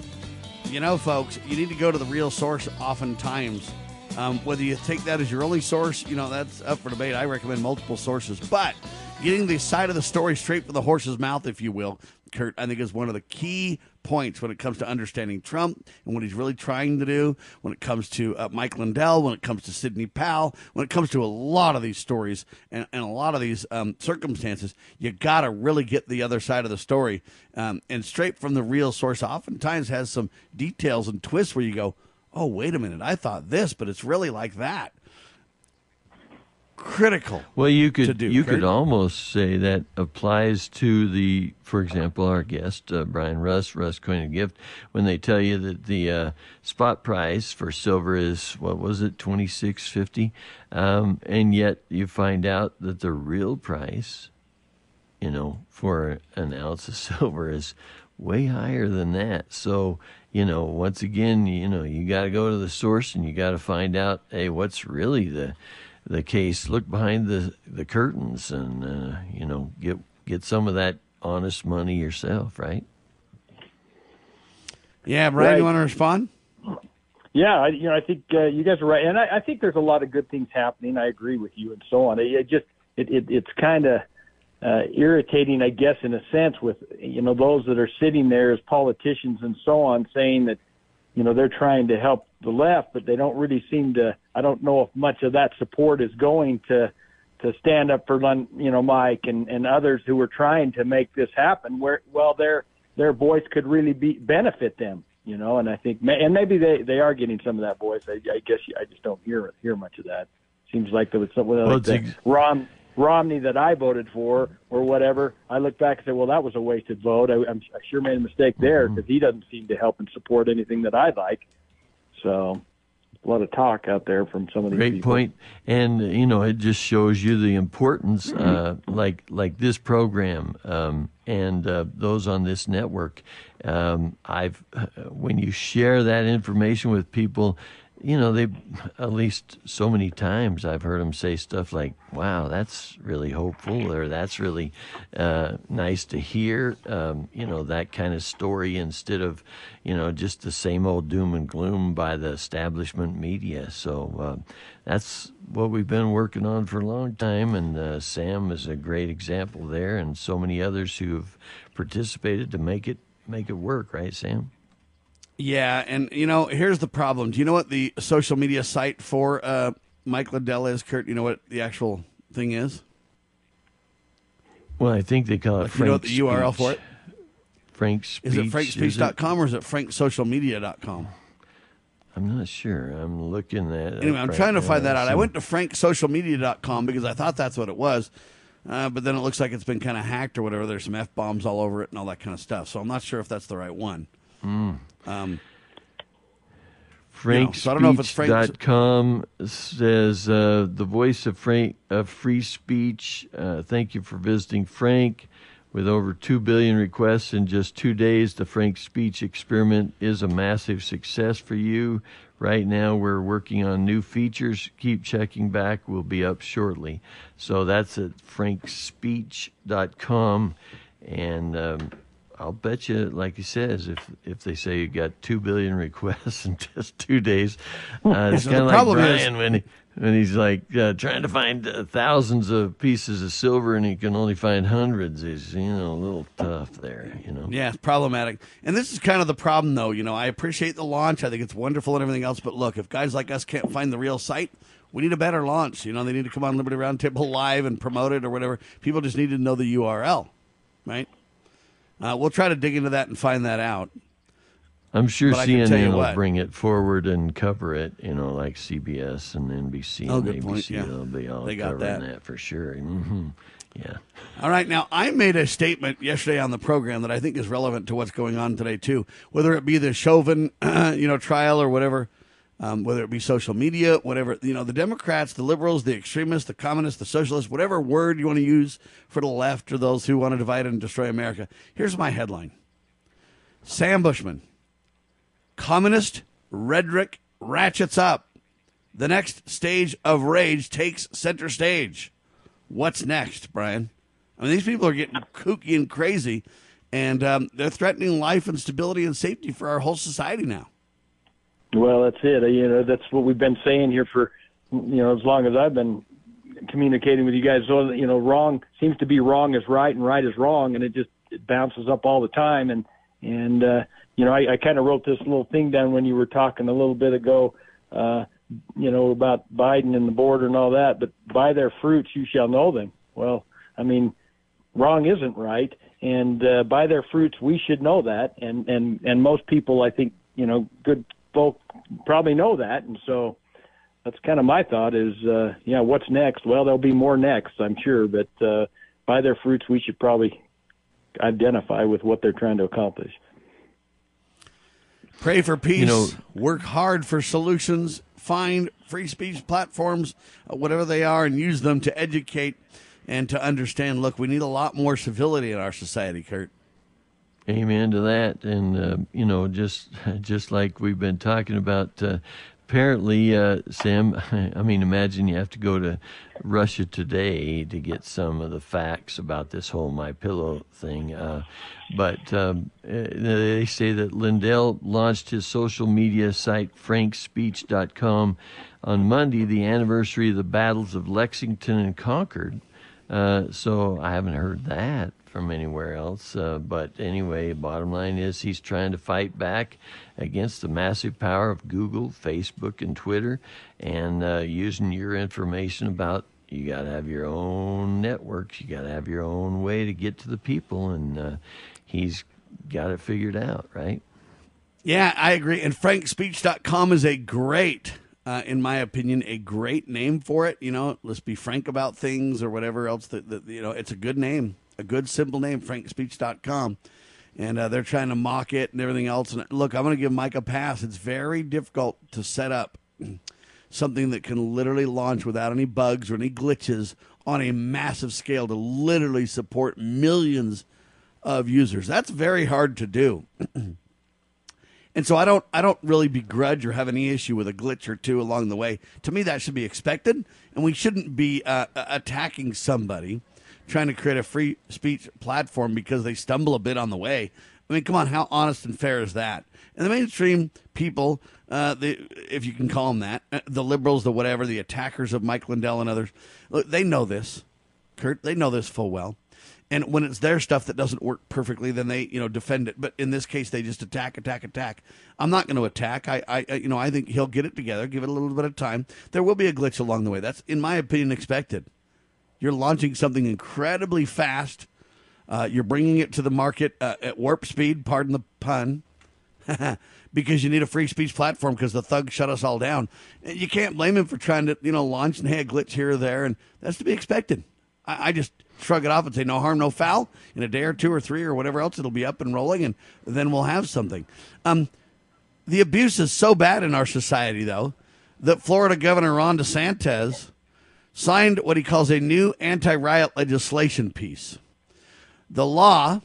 You know, folks, you need to go to the real source oftentimes. Um, whether you take that as your only source, you know, that's up for debate. I recommend multiple sources. But getting the side of the story straight from the horse's mouth, if you will, Kurt, I think is one of the key points when it comes to understanding Trump and what he's really trying to do, when it comes to uh, Mike Lindell, when it comes to Sidney Powell, when it comes to a lot of these stories and, and a lot of these um, circumstances, you got to really get the other side of the story. Um, and straight from the real source oftentimes has some details and twists where you go, oh, wait a minute, I thought this, but it's really like that critical. Well, you could do, you Kurt. could almost say that applies to the, for example, our guest uh, Brian Rust, Rust Coin and Gift, when they tell you that the uh, spot price for silver is what was it twenty six fifty, um, and yet you find out that the real price, you know, for an ounce of [laughs] silver is way higher than that. So you know, once again, you know, you got to go to the source and you got to find out, hey, what's really the the case. Look behind the the curtains and uh, you know get get some of that honest money yourself, right? Yeah, Brian, Right. you want to respond? Yeah, I, you know, I think uh, you guys are right, and I, I think there's a lot of good things happening. I agree with you, and so on. It, it just it, it it's kind of uh, irritating, I guess, in a sense, with you know those that are sitting there as politicians and so on, saying that you know they're trying to help the left, but they don't really seem to. I don't know if much of that support is going to to stand up for you know Mike and and others who are trying to make this happen. Where well, their their voice could really be benefit them, you know. And I think and maybe they they are getting some of that voice. I, I guess I just don't hear hear much of that. Seems like there was something Well, like ex- Rom Romney that I voted for or whatever. I look back and say, well, that was a wasted vote. I, I'm, I sure made a mistake there Mm-hmm. because he doesn't seem to help and support anything that I like. So a lot of talk out there from some of these Great people. And uh, you know, it just shows you the importance, uh, like like this program um, and uh, those on this network. Um, I've uh, when you share that information with people, you know, they at least so many times I've heard them say stuff like, "Wow, that's really hopeful," or "That's really uh, nice to hear." Um, you know, that kind of story instead of, you know, just the same old doom and gloom by the establishment media. So uh, that's what we've been working on for a long time, and uh, Sam is a great example there, and so many others who have participated to make it make it work. Right, Sam? Yeah, and you know, here's the problem. Do you know what the social media site for uh, Mike Lindell is, Kurt? You know what the actual thing is? Well, I think they call it. Like, you know what the Frank URL for Speech. it? Frank Speech. Is it frankspeech.com or is it franksocialmedia.com? I'm not sure. I'm looking at. it Anyway, I'm right trying to find that out. I went to franksocialmedia.com because I thought that's what it was. Uh, but then it looks like it's been kind of hacked or whatever. There's some F bombs all over it and all that kind of stuff. So I'm not sure if that's the right one. Mm. Um, you know, so I don't know if it's Frank- says uh, the voice of Frank of free speech. Uh, thank you for visiting Frank. With over 2 billion requests in just two days, the Frank Speech experiment is a massive success for you. Right now, we're working on new features. Keep checking back. We'll be up shortly. So that's at frankspeech.com. And um, I'll bet you, like he says, if if they say you got two billion [laughs] requests in just two days, [laughs] uh, it's So kind of like problem is- Brian when he, when he's like uh, trying to find uh, thousands of pieces of silver and he can only find hundreds. Is you know a little tough there, you know. Yeah, it's problematic. And this is kind of the problem, though. You know, I appreciate the launch. I think it's wonderful and everything else. But look, if guys like us can't find the real site, we need a better launch. You know, they need to come on Liberty Roundtable Live and promote it or whatever. People just need to know the URL, right? Uh, we'll try to dig into that and find that out. I'm sure But I can tell you CNN will what. bring it forward and cover it, you know, like CBS and NBC Oh, and ABC. point, yeah. They'll be all They got covering that. that. for sure. hmm Yeah. All right, now I made a statement yesterday on the program that I think is relevant to what's going on today too. Whether it be the Chauvin, [clears throat] you know, trial or whatever, um, whether it be social media, whatever, you know, the Democrats, the liberals, the extremists, the communists, the socialists, whatever word you want to use for the left or those who want to divide and destroy America. Here's my headline: Sam Bushman, communist rhetoric ratchets up. The next stage of rage takes center stage. What's next, Brian? I mean, these people are getting kooky and crazy, and um, they're threatening life and stability and safety for our whole society now. Well, that's it. You know, that's what we've been saying here for you know as long as I've been communicating with you guys. So you know, wrong seems to be wrong is right and right is wrong, and it just it bounces up all the time. And and uh, you know, I, I kind of wrote this little thing down when you were talking a little bit ago. Uh, you know about Biden and the border and all that, but by their fruits you shall know them. Well, I mean, wrong isn't right, and uh, by their fruits we should know that, and and and most people, I think, you know, good folk probably know that, and so that's kind of my thought is, uh, yeah, what's next? Well, there'll be more next, I'm sure, but uh, by their fruits we should probably identify with what they're trying to accomplish. Pray for peace. You know- work hard for solutions. Find free speech platforms, uh, whatever they are, and use them to educate and to understand. Look, we need a lot more civility in our society, Kurt. Amen to that. And uh, you know, just [laughs] just like we've been talking about. Uh, apparently, uh, Sam. [laughs] I mean, imagine you have to go to Russia today to get some of the facts about this whole My Pillow thing. Uh, but um, uh, they say that Lindell launched his social media site frankspeech.com on Monday, the anniversary of the battles of Lexington and Concord. Uh, so I haven't heard that from anywhere else. Uh, but anyway, bottom line is he's trying to fight back against the massive power of Google, Facebook, and Twitter, and uh, using your information about you got to have your own networks, you got to have your own way to get to the people, and uh, he's got it figured out, right? Yeah, I agree. And frankspeech.com is a great, uh, in my opinion, a great name for it. You know, let's be frank about things or whatever else that, that you know, it's a good name, a good, simple name, frankspeech.com. And uh, they're trying to mock it and everything else. And look, I'm going to give Mike a pass. It's very difficult to set up [clears throat] something that can literally launch without any bugs or any glitches on a massive scale to literally support millions of users. That's very hard to do. [clears throat] And so I don't I don't really begrudge or have any issue with a glitch or two along the way. To me, that should be expected, and we shouldn't be uh, attacking somebody trying to create a free speech platform because they stumble a bit on the way. I mean, come on, how honest and fair is that? And the mainstream people, uh, the, if you can call them that, uh, the liberals, the whatever, the attackers of Mike Lindell and others, look, they know this, Kurt. They know this full well. And when it's their stuff that doesn't work perfectly, then they, you know, defend it. But in this case, they just attack, attack, attack. I'm not going to attack. I, I, you know, I think he'll get it together. Give it a little bit of time. There will be a glitch along the way. That's, in my opinion, expected. You're launching something incredibly fast. Uh, you're bringing it to the market uh, at warp speed. Pardon the pun. [laughs] because you need a free speech platform because the thug shut us all down. You can't blame him for trying to, you know, launch and a glitch here or there, and that's to be expected. I, I just shrug it off and say no harm, no foul. In a day or two or three or whatever else, it'll be up and rolling, and then we'll have something. Um, the abuse is so bad in our society, though, that Florida Governor Ron DeSantis signed what he calls a new anti-riot legislation piece. The law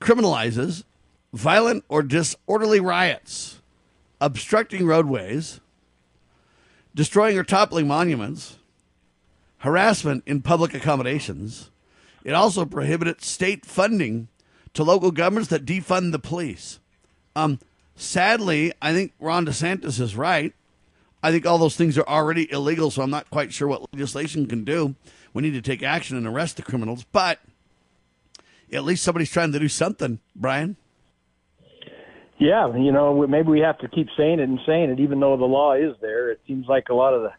criminalizes violent or disorderly riots, obstructing roadways, destroying or toppling monuments, harassment in public accommodations. It also prohibited state funding to local governments that defund the police. Um, sadly, I think Ron DeSantis is right. I think all those things are already illegal, so I'm not quite sure what legislation can do. We need to take action and arrest the criminals, but at least somebody's trying to do something, Brian. Yeah, you know, maybe we have to keep saying it and saying it, even though the law is there. It seems like a lot of the,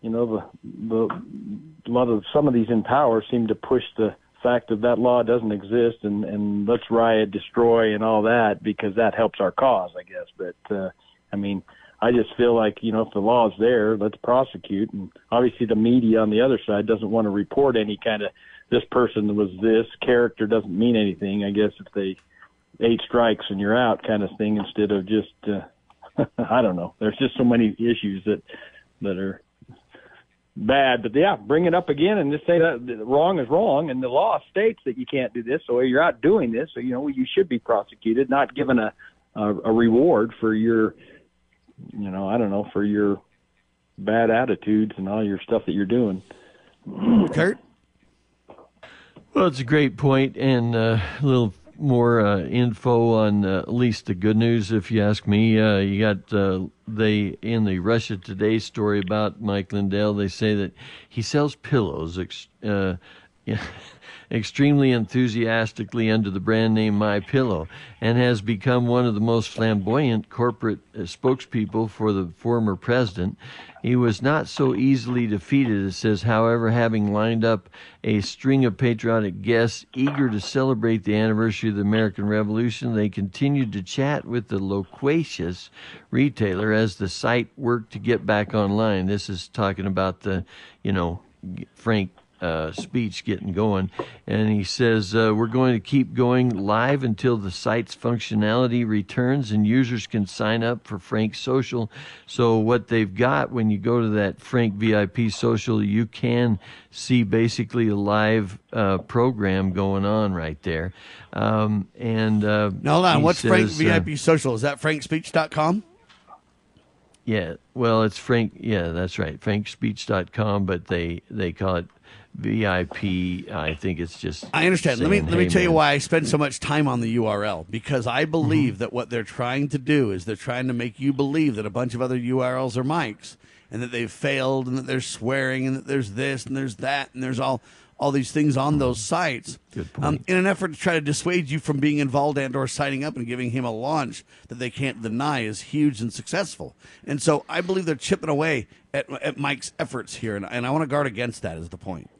you know, the the a lot of some of these in power seem to push the fact that that law doesn't exist and and let's riot, destroy, and all that because that helps our cause, I guess. But uh, I mean, I just feel like you know if the law is there, let's prosecute. And obviously, the media on the other side doesn't want to report any kind of this person was this character doesn't mean anything. I guess if they eight strikes and you're out kind of thing instead of just uh, [laughs] I don't know. There's just so many issues that that are bad. But yeah, bring it up again and just say that wrong is wrong, and the law states that you can't do this. So you're out doing this, so you know you should be prosecuted, not given a a, a reward for your, you know, I don't know, for your bad attitudes and all your stuff that you're doing. Kurt. Well, it's a great point and uh, a little more uh, info on uh, at least the good news, if you ask me. Uh, you got uh, they in the Russia Today story about Mike Lindell. They say that he sells pillows. Uh, extremely enthusiastically under the brand name My Pillow and has become one of the most flamboyant corporate uh, spokespeople for the former president. He was not so easily defeated, it says, however, having lined up a string of patriotic guests eager to celebrate the anniversary of the American Revolution, they continued to chat with the loquacious retailer as the site worked to get back online. This is talking about the, you know, Frank uh, speech getting going. And he says, uh, We're going to keep going live until the site's functionality returns and users can sign up for Frank Social. So, what they've got when you go to that Frank VIP Social, you can see basically a live uh, program going on right there. Um, and uh, now, hold on. What's says, Frank uh, VIP Social? Is that frankspeech.com? Yeah, well, it's Frank. Yeah, that's right, frankspeech.com, but they they call it VIP. I think it's just. I understand. Let me let me "Hey, tell you why I spend so much time on the URL because I believe Mm-hmm. that what they're trying to do is they're trying to make you believe that a bunch of other URLs are Mike's and that they've failed and that they're swearing and that there's this and there's that and there's all all these things on those sites Good um, in an effort to try to dissuade you from being involved and or signing up and giving him a launch that they can't deny is huge and successful. And so I believe they're chipping away at, at Mike's efforts here, and, and I want to guard against that. Is the point?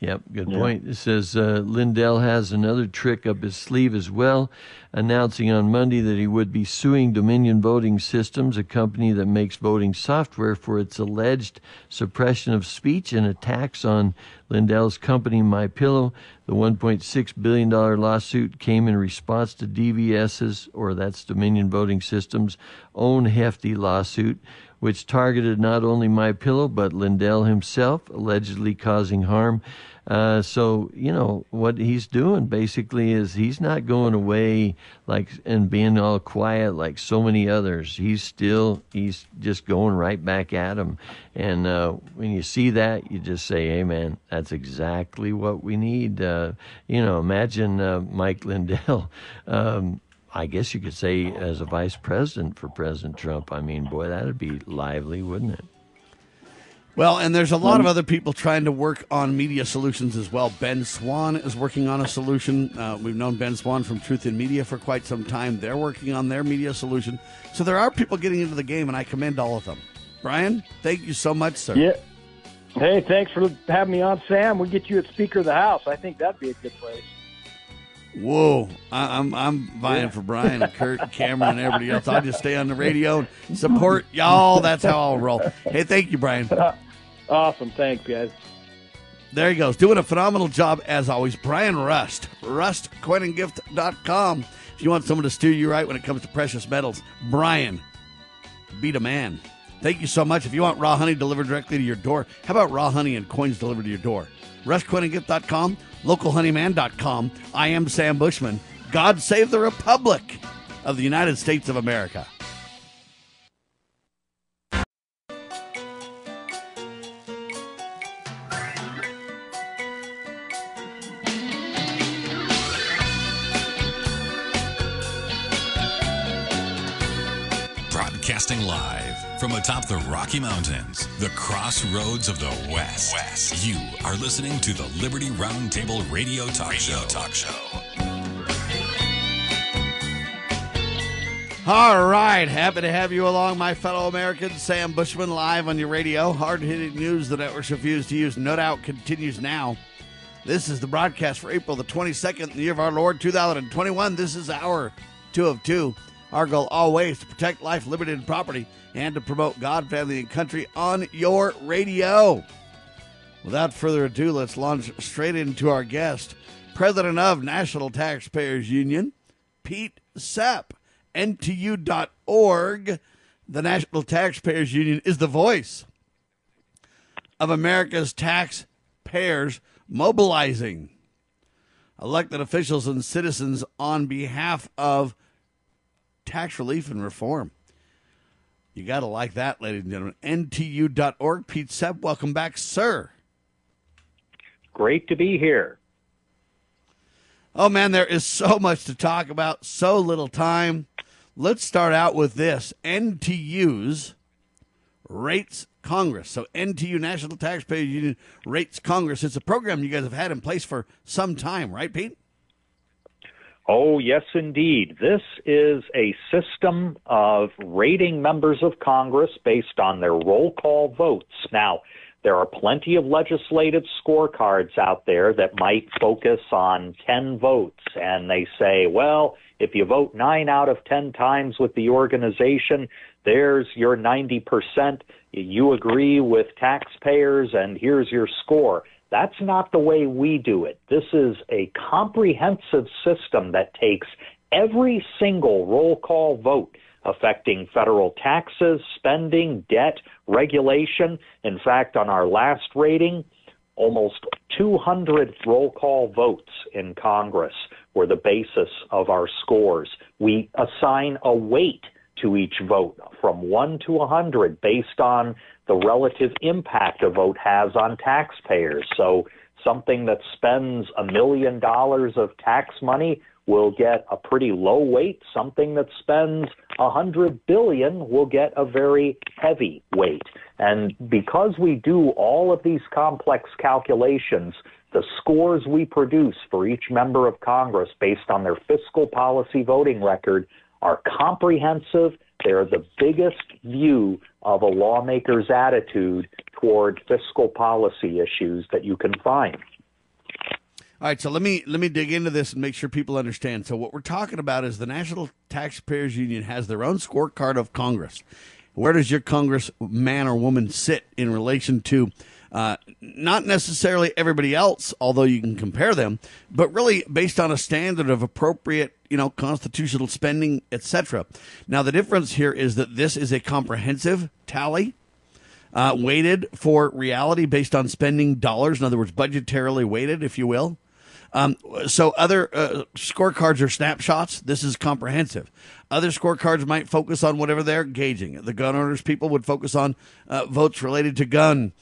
Yep, good Yeah. point. It says uh, Lindell has another trick up his sleeve as well, announcing on Monday that he would be suing Dominion Voting Systems, a company that makes voting software, for its alleged suppression of speech and attacks on Lindell's company, MyPillow. The $1.6 billion lawsuit came in response to DVS's, or that's Dominion Voting Systems, own hefty lawsuit which targeted not only my pillow but Lindell himself, allegedly causing harm. Uh, so you know what he's doing basically is he's not going away like and being all quiet like so many others. He's still he's just going right back at him. And uh, when you see that, you just say, "Hey, man, that's exactly what we need." Uh, you know, imagine uh, Mike Lindell. [laughs] Um, I guess you could say as a vice president for President Trump. I mean, boy, that'd be lively, wouldn't it? Well, and there's a lot of other people trying to work on media solutions as well. Ben Swann is working on a solution. Uh, we've known Ben Swann from Truth in Media for quite some time. They're working on their media solution. So there are people getting into the game, and I commend all of them. Brian, thank you so much, sir. Yeah. Hey, thanks for having me on, Sam. We'll get you at Speaker of the House. I think that'd be a good place. Whoa, I, I'm I'm vying for Brian and Kurt and Cameron and everybody else. I'll just stay on the radio and support y'all. That's how I'll roll. Hey, thank you, Brian. [laughs] Awesome. Thanks, guys. There he goes, doing a phenomenal job as always. Brian Rust, rustcoinandgift.com. If you want someone to steer you right when it comes to precious metals, Brian, be the man. Thank you so much. If you want raw honey delivered directly to your door, how about raw honey and coins delivered to your door? RustCoinandGift.com, localhoneyman.com. I am Sam Bushman. God save the Republic of the United States of America. Broadcasting live from atop the Rocky Mountains, the crossroads of the West. West. You are listening to the Liberty Roundtable Radio Talk radio Show. Talk Show. All right, happy to have you along, my fellow Americans. Sam Bushman live on your radio. Hard hitting news the networks refuse to use. No doubt continues now. This is the broadcast for April the 22nd, the year of our Lord 2021. This is our two of two. Our goal always to protect life, liberty, and property, and to promote God, family, and country on your radio. Without further ado, let's launch straight into our guest, President of National Taxpayers Union, Pete Sepp, NTU.org. The National Taxpayers Union is the voice of America's taxpayers mobilizing elected officials and citizens on behalf of tax relief and reform. You got to like that, ladies and gentlemen. NTU.org. Pete Sepp, welcome back, sir. Great to be here. Oh, man, there is so much to talk about, so little time. Let's start out with this NTU's Rates Congress. So, NTU, National Taxpayers Union Rates Congress. It's a program you guys have had in place for some time, right, Pete? Oh, yes, indeed. This is a system of rating members of Congress based on their roll call votes. Now, there are plenty of legislative scorecards out there that might focus on 10 votes, and they say, well, if you vote nine out of 10 times with the organization, there's your 90%. You agree with taxpayers, and here's your score. That's not the way we do it. This is a comprehensive system that takes every single roll call vote affecting federal taxes, spending, debt, regulation. In fact, on our last rating, almost 200 roll call votes in Congress were the basis of our scores. We assign a weight to each vote from 1 to 100 based on the relative impact a vote has on taxpayers. So something that spends a million dollars of tax money will get a pretty low weight. Something that spends a hundred billion will get a very heavy weight. And because we do all of these complex calculations, the scores we produce for each member of Congress based on their fiscal policy voting record are comprehensive. They're the biggest view of a lawmaker's attitude toward fiscal policy issues that you can find. All right, so let me let me dig into this and make sure people understand. So what we're talking about is the National Taxpayers Union has their own scorecard of Congress. Where does your Congress man or woman sit in relation to uh, not necessarily everybody else, although you can compare them, but really based on a standard of appropriate, you know, constitutional spending, etc. Now, the difference here is that this is a comprehensive tally, uh, weighted for reality based on spending dollars. In other words, budgetarily weighted, if you will. Um, so other uh, scorecards are snapshots. This is comprehensive. Other scorecards might focus on whatever they're gauging. The gun owners people would focus on uh, votes related to gun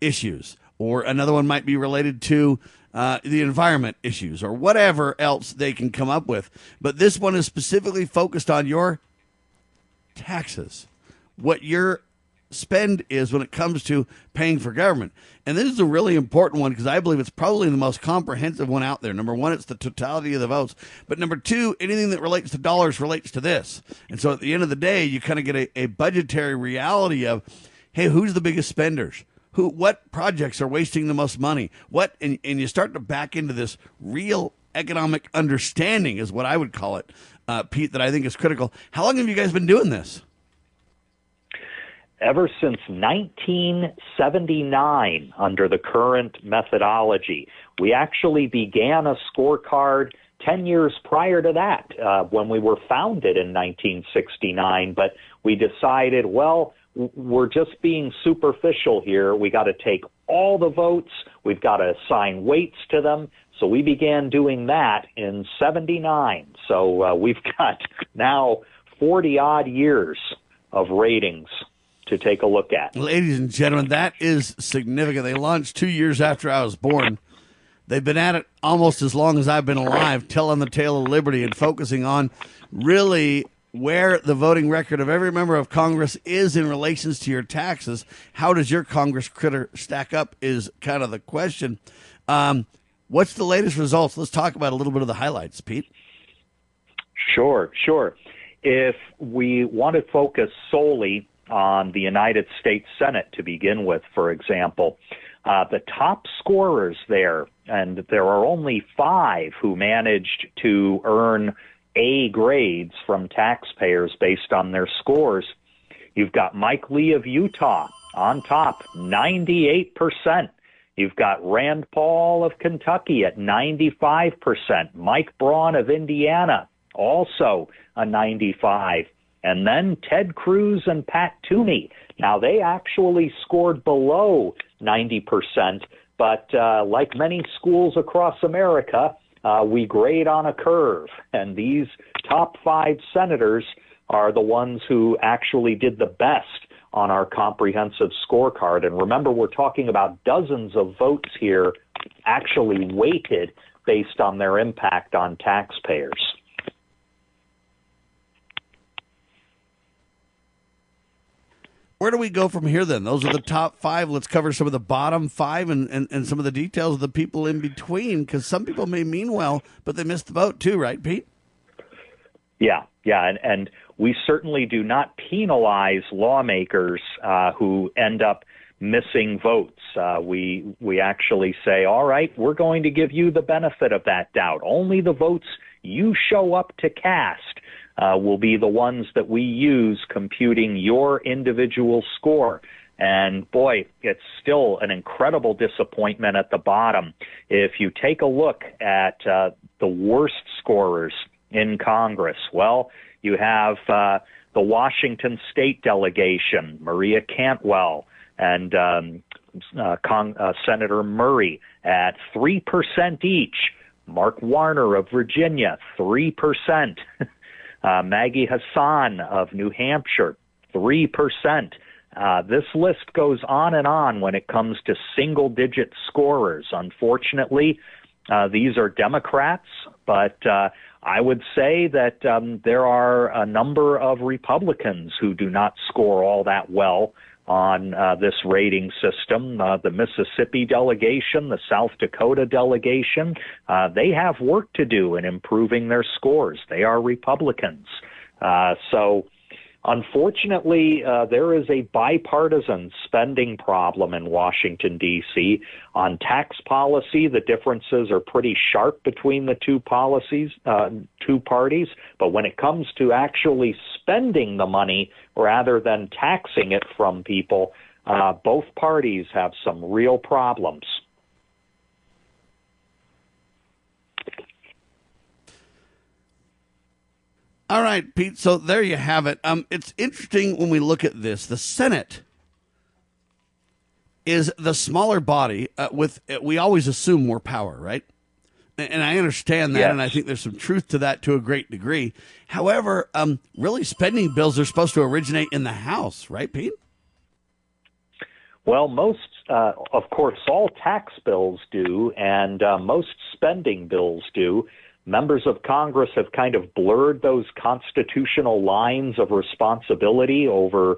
issues, or another one might be related to uh, the environment issues, or whatever else they can come up with. But this one is specifically focused on your taxes, what your spend is when it comes to paying for government. And this is a really important one because I believe it's probably the most comprehensive one out there. Number one, it's the totality of the votes. But number two, anything that relates to dollars relates to this. And so at the end of the day, you kind of get a, a budgetary reality of, hey, who's the biggest spenders? Who, what projects are wasting the most money? What, and, and you start to back into this real economic understanding is what I would call it, uh, Pete, that I think is critical. How long have you guys been doing this? ever since 1979 under the current methodology. We actually began a scorecard 10 years prior to that uh, when we were founded in 1969, but we decided, well, we're just being superficial here. We got to take all the votes. We've got to assign weights to them. So we began doing that in 79. So uh, we've [laughs] got now 40 odd years of ratings to take a look at. Ladies and gentlemen, that is significant. They launched two years after I was born. They've been at it almost as long as I've been alive, telling the tale of liberty and focusing on really where the voting record of every member of Congress is in relations to your taxes. How does your Congress critter stack up? Is kind of the question. Um, what's the latest results? Let's talk about a little bit of the highlights, Pete. Sure, sure. If we want to focus solely on the United States Senate to begin with, for example, uh, the top scorers there, and there are only five who managed to earn A grades from taxpayers based on their scores. You've got Mike Lee of Utah on top, 98%. You've got Rand Paul of Kentucky at 95%. Mike Braun of Indiana, also a 95. And then Ted Cruz and Pat Toomey. Now, they actually scored below 90%, but uh, like many schools across America, uh, we grade on a curve. And these top five senators are the ones who actually did the best on our comprehensive scorecard. And remember, we're talking about dozens of votes here actually weighted based on their impact on taxpayers. Where do we go from here then? Those are the top five. Let's cover some of the bottom five and, and, and some of the details of the people in between because some people may mean well, but they missed the boat too, right, Pete? Yeah, yeah. And, and we certainly do not penalize lawmakers uh, who end up missing votes. Uh, we, we actually say, all right, we're going to give you the benefit of that doubt. Only the votes you show up to cast uh, will be the ones that we use computing your individual score. And boy, it's still an incredible disappointment at the bottom. If you take a look at uh, the worst scorers in Congress, well, you have uh, the Washington State delegation, Maria Cantwell, and um, uh, Con- uh, Senator Murray at 3% each. Mark Warner of Virginia, 3%. [laughs] Uh, Maggie Hassan of New Hampshire, 3%. Uh, this list goes on and on when it comes to single digit scorers. Unfortunately, uh, these are Democrats, but uh, I would say that um, there are a number of Republicans who do not score all that well on uh, this rating system. Uh, the Mississippi delegation, the South Dakota delegation, uh, they have work to do in improving their scores. They are Republicans. Uh, so Unfortunately, uh, there is a bipartisan spending problem in Washington, D.C. On tax policy, the differences are pretty sharp between the two policies, uh, two parties. But when it comes to actually spending the money rather than taxing it from people, uh, both parties have some real problems. All right, Pete. So there you have it. Um, it's interesting when we look at this. The Senate is the smaller body uh, with. Uh, we always assume more power, right? And, and I understand that, yes. and I think there's some truth to that to a great degree. However, um, really, spending bills are supposed to originate in the House, right, Pete? Well, most, uh, of course, all tax bills do, and uh, most spending bills do members of Congress have kind of blurred those constitutional lines of responsibility over,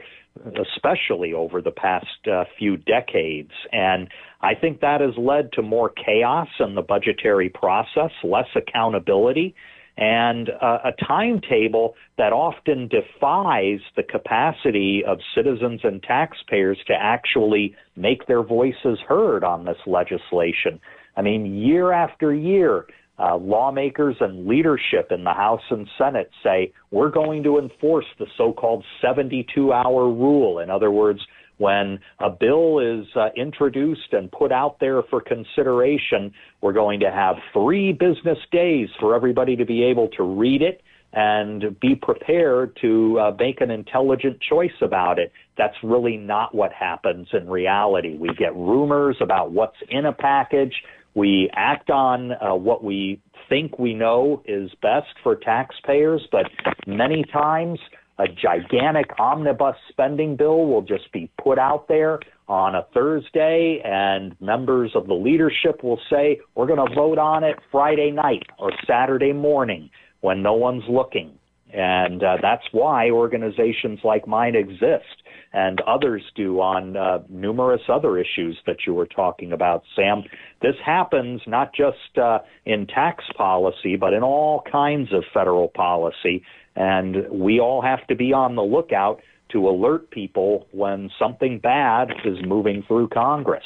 especially over the past uh, few decades. And I think that has led to more chaos in the budgetary process, less accountability, and uh, a timetable that often defies the capacity of citizens and taxpayers to actually make their voices heard on this legislation. I mean, year after year, uh, lawmakers and leadership in the House and Senate say we're going to enforce the so-called 72-hour rule. In other words, when a bill is uh, introduced and put out there for consideration, we're going to have three business days for everybody to be able to read it and be prepared to uh, make an intelligent choice about it. that's really not what happens in reality. We get rumors about what's in a package. We act on uh, what we think we know is best for taxpayers, but many times a gigantic omnibus spending bill will just be put out there on a Thursday, and members of the leadership will say, We're going to vote on it Friday night or Saturday morning when no one's looking. And uh, that's why organizations like mine exist and others do on uh, numerous other issues that you were talking about, Sam. This happens not just uh, in tax policy, but in all kinds of federal policy. And we all have to be on the lookout to alert people when something bad is moving through Congress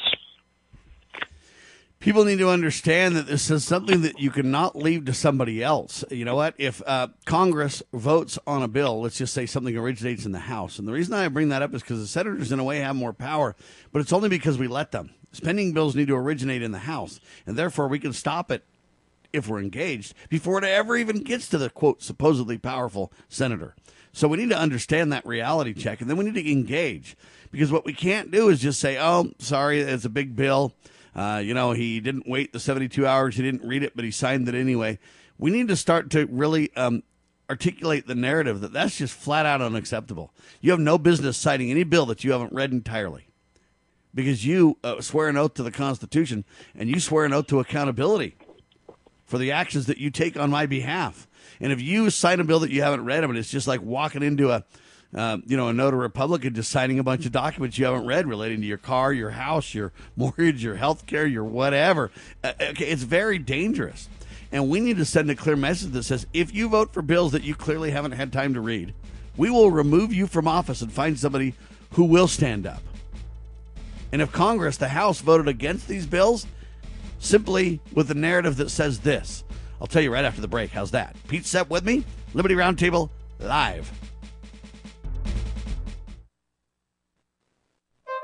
people need to understand that this is something that you cannot leave to somebody else. You know what? If uh, Congress votes on a bill, let's just say something originates in the House, and the reason I bring that up is because the senators, in a way, have more power, but it's only because we let them. Spending bills need to originate in the House, and therefore we can stop it if we're engaged before it ever even gets to the quote supposedly powerful senator. So we need to understand that reality check, and then we need to engage because what we can't do is just say, "Oh, sorry, it's a big bill." Uh, you know, he didn't wait the 72 hours. He didn't read it, but he signed it anyway. We need to start to really um, articulate the narrative that that's just flat out unacceptable. You have no business citing any bill that you haven't read entirely because you uh, swear an oath to the Constitution and you swear an oath to accountability for the actions that you take on my behalf. And if you sign a bill that you haven't read, I mean, it's just like walking into a uh, you know, a notary Republican just signing a bunch of documents you haven't read relating to your car, your house, your [laughs] mortgage, your health care, your whatever. Uh, okay, it's very dangerous. And we need to send a clear message that says if you vote for bills that you clearly haven't had time to read, we will remove you from office and find somebody who will stand up. And if Congress, the House, voted against these bills, simply with the narrative that says this, I'll tell you right after the break. How's that? Pete Sepp with me, Liberty Roundtable, live.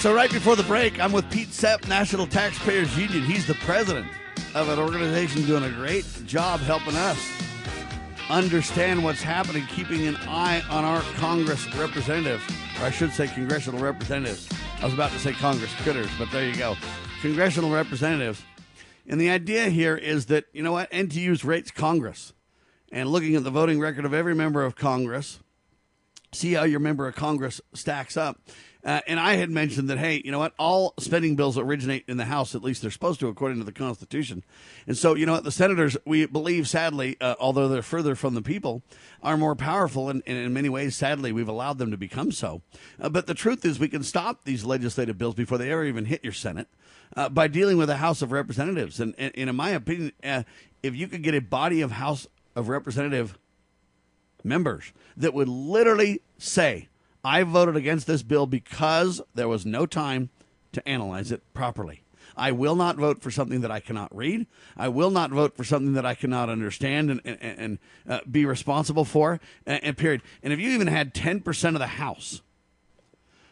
so right before the break, I'm with Pete Sepp, National Taxpayers Union. He's the president of an organization doing a great job helping us understand what's happening, keeping an eye on our Congress representatives, or I should say congressional representatives. I was about to say Congress critters, but there you go. Congressional representatives. And the idea here is that, you know what, NTU's rates Congress. And looking at the voting record of every member of Congress, see how your member of Congress stacks up. Uh, and I had mentioned that, hey, you know what? All spending bills originate in the House, at least they're supposed to, according to the Constitution. And so, you know what? The senators, we believe, sadly, uh, although they're further from the people, are more powerful. And, and in many ways, sadly, we've allowed them to become so. Uh, but the truth is, we can stop these legislative bills before they ever even hit your Senate uh, by dealing with the House of Representatives. And, and, and in my opinion, uh, if you could get a body of House of Representative members that would literally say, I voted against this bill because there was no time to analyze it properly. I will not vote for something that I cannot read. I will not vote for something that I cannot understand and, and, and uh, be responsible for, and, and period. And if you even had 10% of the House,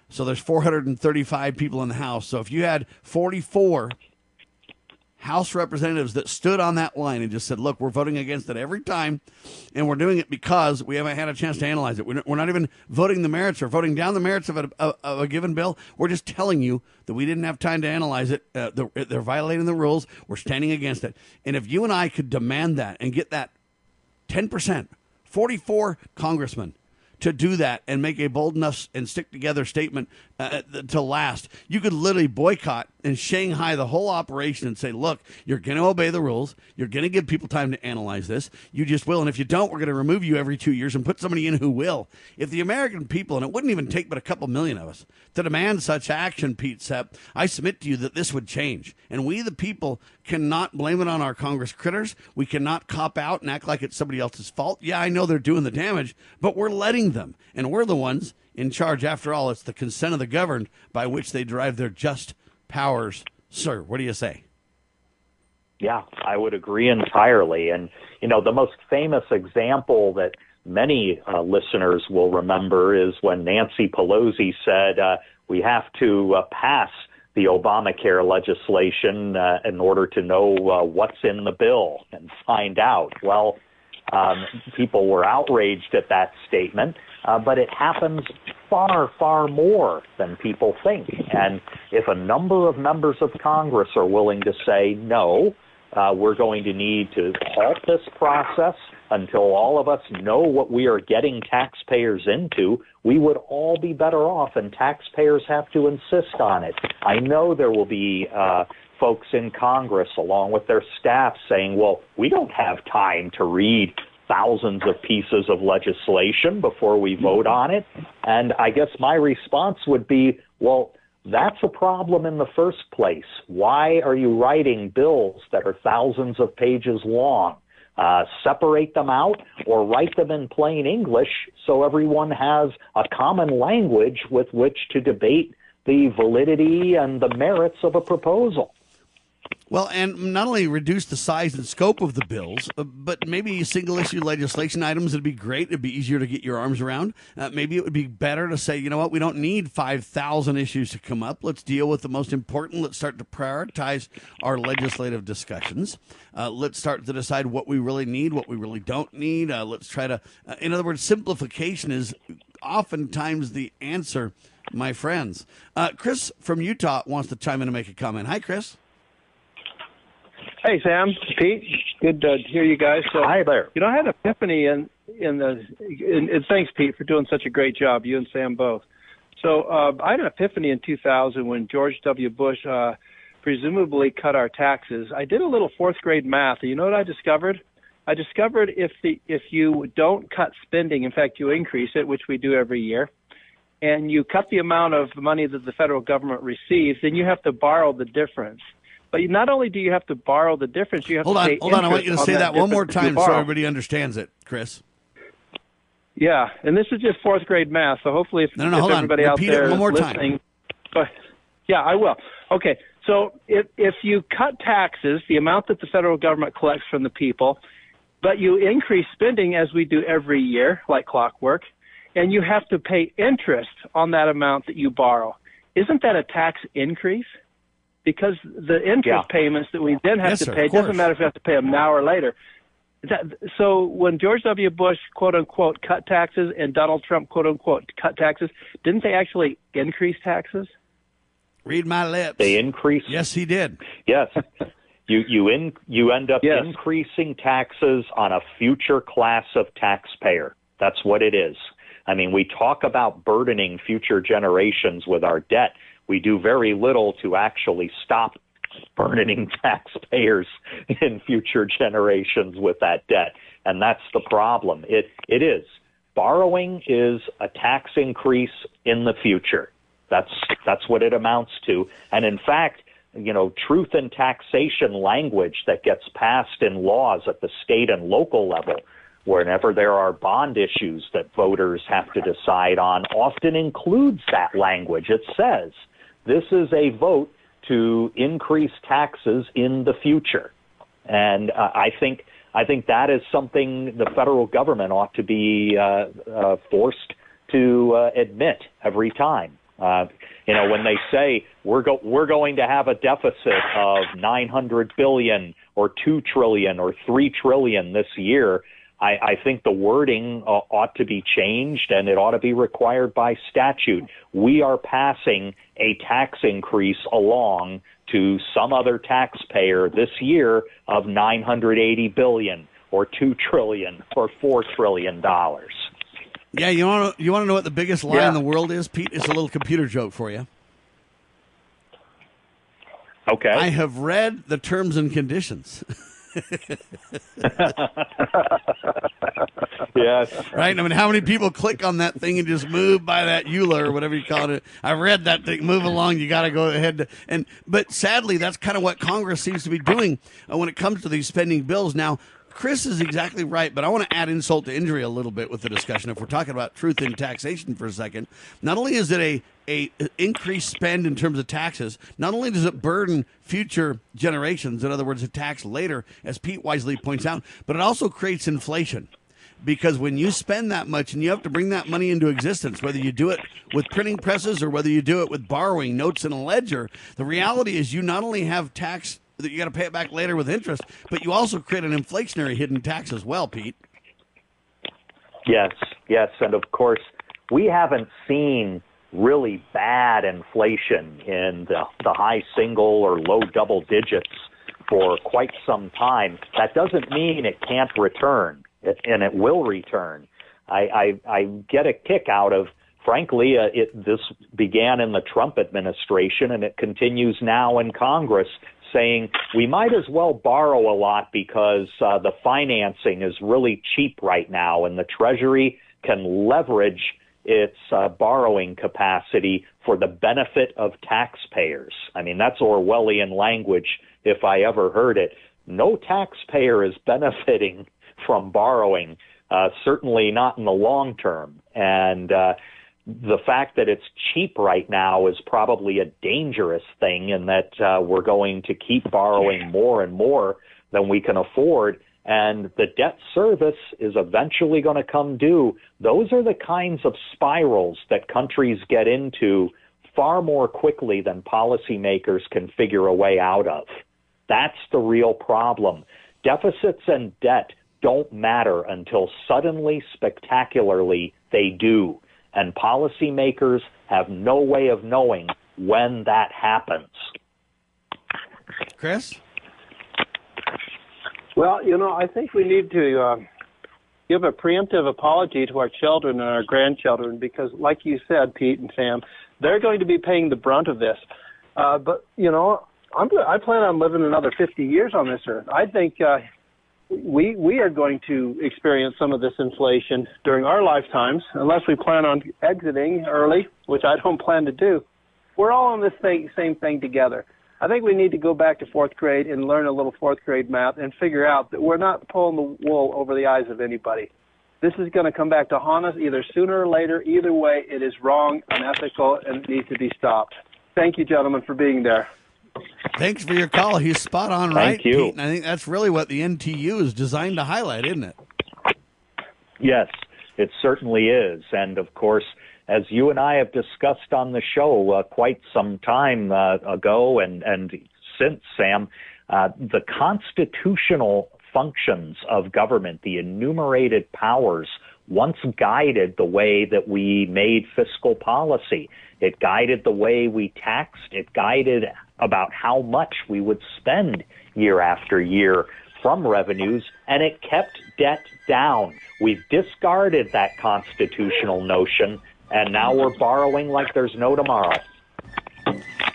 so there's 435 people in the House. So if you had 44 House representatives that stood on that line and just said, look, we're voting against it every time, and we're doing it because we haven't had a chance to analyze it. We're not even voting the merits or voting down the merits of a, of a given bill. We're just telling you that we didn't have time to analyze it. Uh, they're violating the rules. We're standing against it. And if you and I could demand that and get that 10%, 44 congressmen to do that and make a bold enough and stick together statement uh, to last. You could literally boycott and Shanghai the whole operation and say, look, you're going to obey the rules. You're going to give people time to analyze this. You just will. And if you don't, we're going to remove you every two years and put somebody in who will. If the American people, and it wouldn't even take but a couple million of us, to demand such action, Pete Sepp, I submit to you that this would change. And we, the people, cannot blame it on our Congress critters. We cannot cop out and act like it's somebody else's fault. Yeah, I know they're doing the damage, but we're letting them. And we're the ones in charge. After all, it's the consent of the governed by which they derive their just powers. Sir, what do you say? Yeah, I would agree entirely. And, you know, the most famous example that many uh, listeners will remember is when Nancy Pelosi said, uh, we have to uh, pass the Obamacare legislation uh, in order to know uh, what's in the bill and find out. Well, um, people were outraged at that statement uh, but it happens far, far more than people think. And if a number of members of Congress are willing to say, no, uh, we're going to need to halt this process until all of us know what we are getting taxpayers into, we would all be better off, and taxpayers have to insist on it. I know there will be uh, folks in Congress, along with their staff, saying, well, we don't have time to read thousands of pieces of legislation before we vote on it. And I guess my response would be, well, that's a problem in the first place. Why are you writing bills that are thousands of pages long? Uh, separate them out or write them in plain English so everyone has a common language with which to debate the validity and the merits of a proposal. Well, and not only reduce the size and scope of the bills, uh, but maybe single issue legislation items would be great. It'd be easier to get your arms around. Uh, maybe it would be better to say, you know what, we don't need 5,000 issues to come up. Let's deal with the most important. Let's start to prioritize our legislative discussions. Uh, let's start to decide what we really need, what we really don't need. Uh, let's try to, uh, in other words, simplification is oftentimes the answer, my friends. Uh, Chris from Utah wants to chime in and make a comment. Hi, Chris. Hey, Sam, Pete, good to hear you guys. So, Hi there. You know, I had an epiphany in in the. In, and thanks, Pete, for doing such a great job. You and Sam both. So uh, I had an epiphany in 2000 when George W. Bush uh, presumably cut our taxes. I did a little fourth grade math. And you know what I discovered? I discovered if the if you don't cut spending, in fact, you increase it, which we do every year, and you cut the amount of money that the federal government receives, then you have to borrow the difference. But not only do you have to borrow the difference, you have hold to on, pay hold on. I want you to on say that, one more time so everybody understands it, Chris. Yeah, and this is just fourth grade math. So hopefully, if, No, no, no, if hold on. everybody out Repeat it there one more time. listening, but yeah, I will. Okay, so if if you cut taxes, the amount that the federal government collects from the people, but you increase spending as we do every year, like clockwork, and you have to pay interest on that amount that you borrow, isn't that a tax increase? Because the interest Yeah. payments that we then have Yes, to sir, pay of doesn't matter if we have to pay them now or later. That, so when George W. Bush quote unquote cut taxes and Donald Trump quote unquote cut taxes, didn't they actually increase taxes? Read my lips. They increase. Yes, he did. Yes. [laughs] You you in you end up Yes. increasing taxes on a future class of taxpayer. That's what it is. I mean, we talk about burdening future generations with our debt. We do very little to actually stop burdening [laughs] taxpayers in future generations with that debt. And that's the problem. It, it is. Borrowing is a tax increase in the future. That's, that's what it amounts to. And in fact, you know, truth and taxation language that gets passed in laws at the state and local level, whenever there are bond issues that voters have to decide on, often includes that language. It says, this is a vote to increase taxes in the future. And uh, I think I think that is something the federal government ought to be uh, uh, forced to uh, admit every time. Uh, you know, when they say we're go- we're going to have a deficit of 900 billion or 2 trillion or 3 trillion this year, I, I think the wording uh, ought to be changed and it ought to be required by statute. We are passing a tax increase along to some other taxpayer this year of 980 billion or 2 trillion or 4 trillion dollars. Yeah, you want to you want to know what the biggest lie Yeah. in the world is, Pete? It's a little computer joke for you. Okay. I have read the terms and conditions. [laughs] [laughs] yes. Right? I mean, how many people click on that thing and just move by that EULA or whatever you call it? I read that thing. Move along. You got to go ahead. To, and but sadly, that's kind of what Congress seems to be doing uh, when it comes to these spending bills. Now, Chris is exactly right, but I want to add insult to injury a little bit with the discussion. If we're talking about truth in taxation for a second, not only is it a a increased spend in terms of taxes, not only does it burden future generations, in other words, a tax later, as Pete wisely points out, but it also creates inflation because when you spend that much and you have to bring that money into existence, whether you do it with printing presses or whether you do it with borrowing notes in a ledger, the reality is you not only have tax that you got to pay it back later with interest, but you also create an inflationary hidden tax as well, Pete. Yes, yes, and of course, we haven't seen really bad inflation in the, the high single or low double digits for quite some time. That doesn't mean it can't return, it, and it will return. I, I, I get a kick out of, frankly, uh, it, this began in the Trump administration and it continues now in Congress saying we might as well borrow a lot because uh, the financing is really cheap right now and the Treasury can leverage its uh, borrowing capacity for the benefit of taxpayers. I mean, that's Orwellian language if I ever heard it. No taxpayer is benefiting [laughs] from borrowing, uh, certainly not in the long term. And uh, the fact that it's cheap right now is probably a dangerous thing, and that uh, we're going to keep borrowing more and more than we can afford. And the debt service is eventually going to come due. Those are the kinds of spirals that countries get into far more quickly than policymakers can figure a way out of. That's the real problem. Deficits and debt don't matter until suddenly, spectacularly, they do. And policymakers have no way of knowing when that happens. Chris? Well, you know, I think we need to uh, give a preemptive apology to our children and our grandchildren because, like you said, Pete and Sam, they're going to be paying the brunt of this. Uh, but you know, I'm I plan on living another 50 years on this earth. I think uh, we we are going to experience some of this inflation during our lifetimes, unless we plan on exiting early, which I don't [laughs] plan to do. We're all on this thing, same thing together. I think we need to go back to fourth grade and learn a little fourth grade math and figure out that we're not pulling the wool over the eyes of anybody. This is going to come back to haunt us either sooner or later. Either way, it is wrong, unethical, and it needs to be stopped. Thank you, gentlemen, for being there. Thanks for your call. He's spot on, Thank right, you. Pete? And I think that's really what the NTU is designed to highlight, isn't it? Yes, it certainly is. And of course, as you and I have discussed on the show uh, quite some time uh, ago and, and since, Sam, uh, the constitutional functions of government, the enumerated powers, once guided the way that we made fiscal policy. It guided the way we taxed. It guided about how much we would spend year after year. from revenues, and it kept debt down. We've discarded that constitutional notion, and now we're borrowing like there's no tomorrow.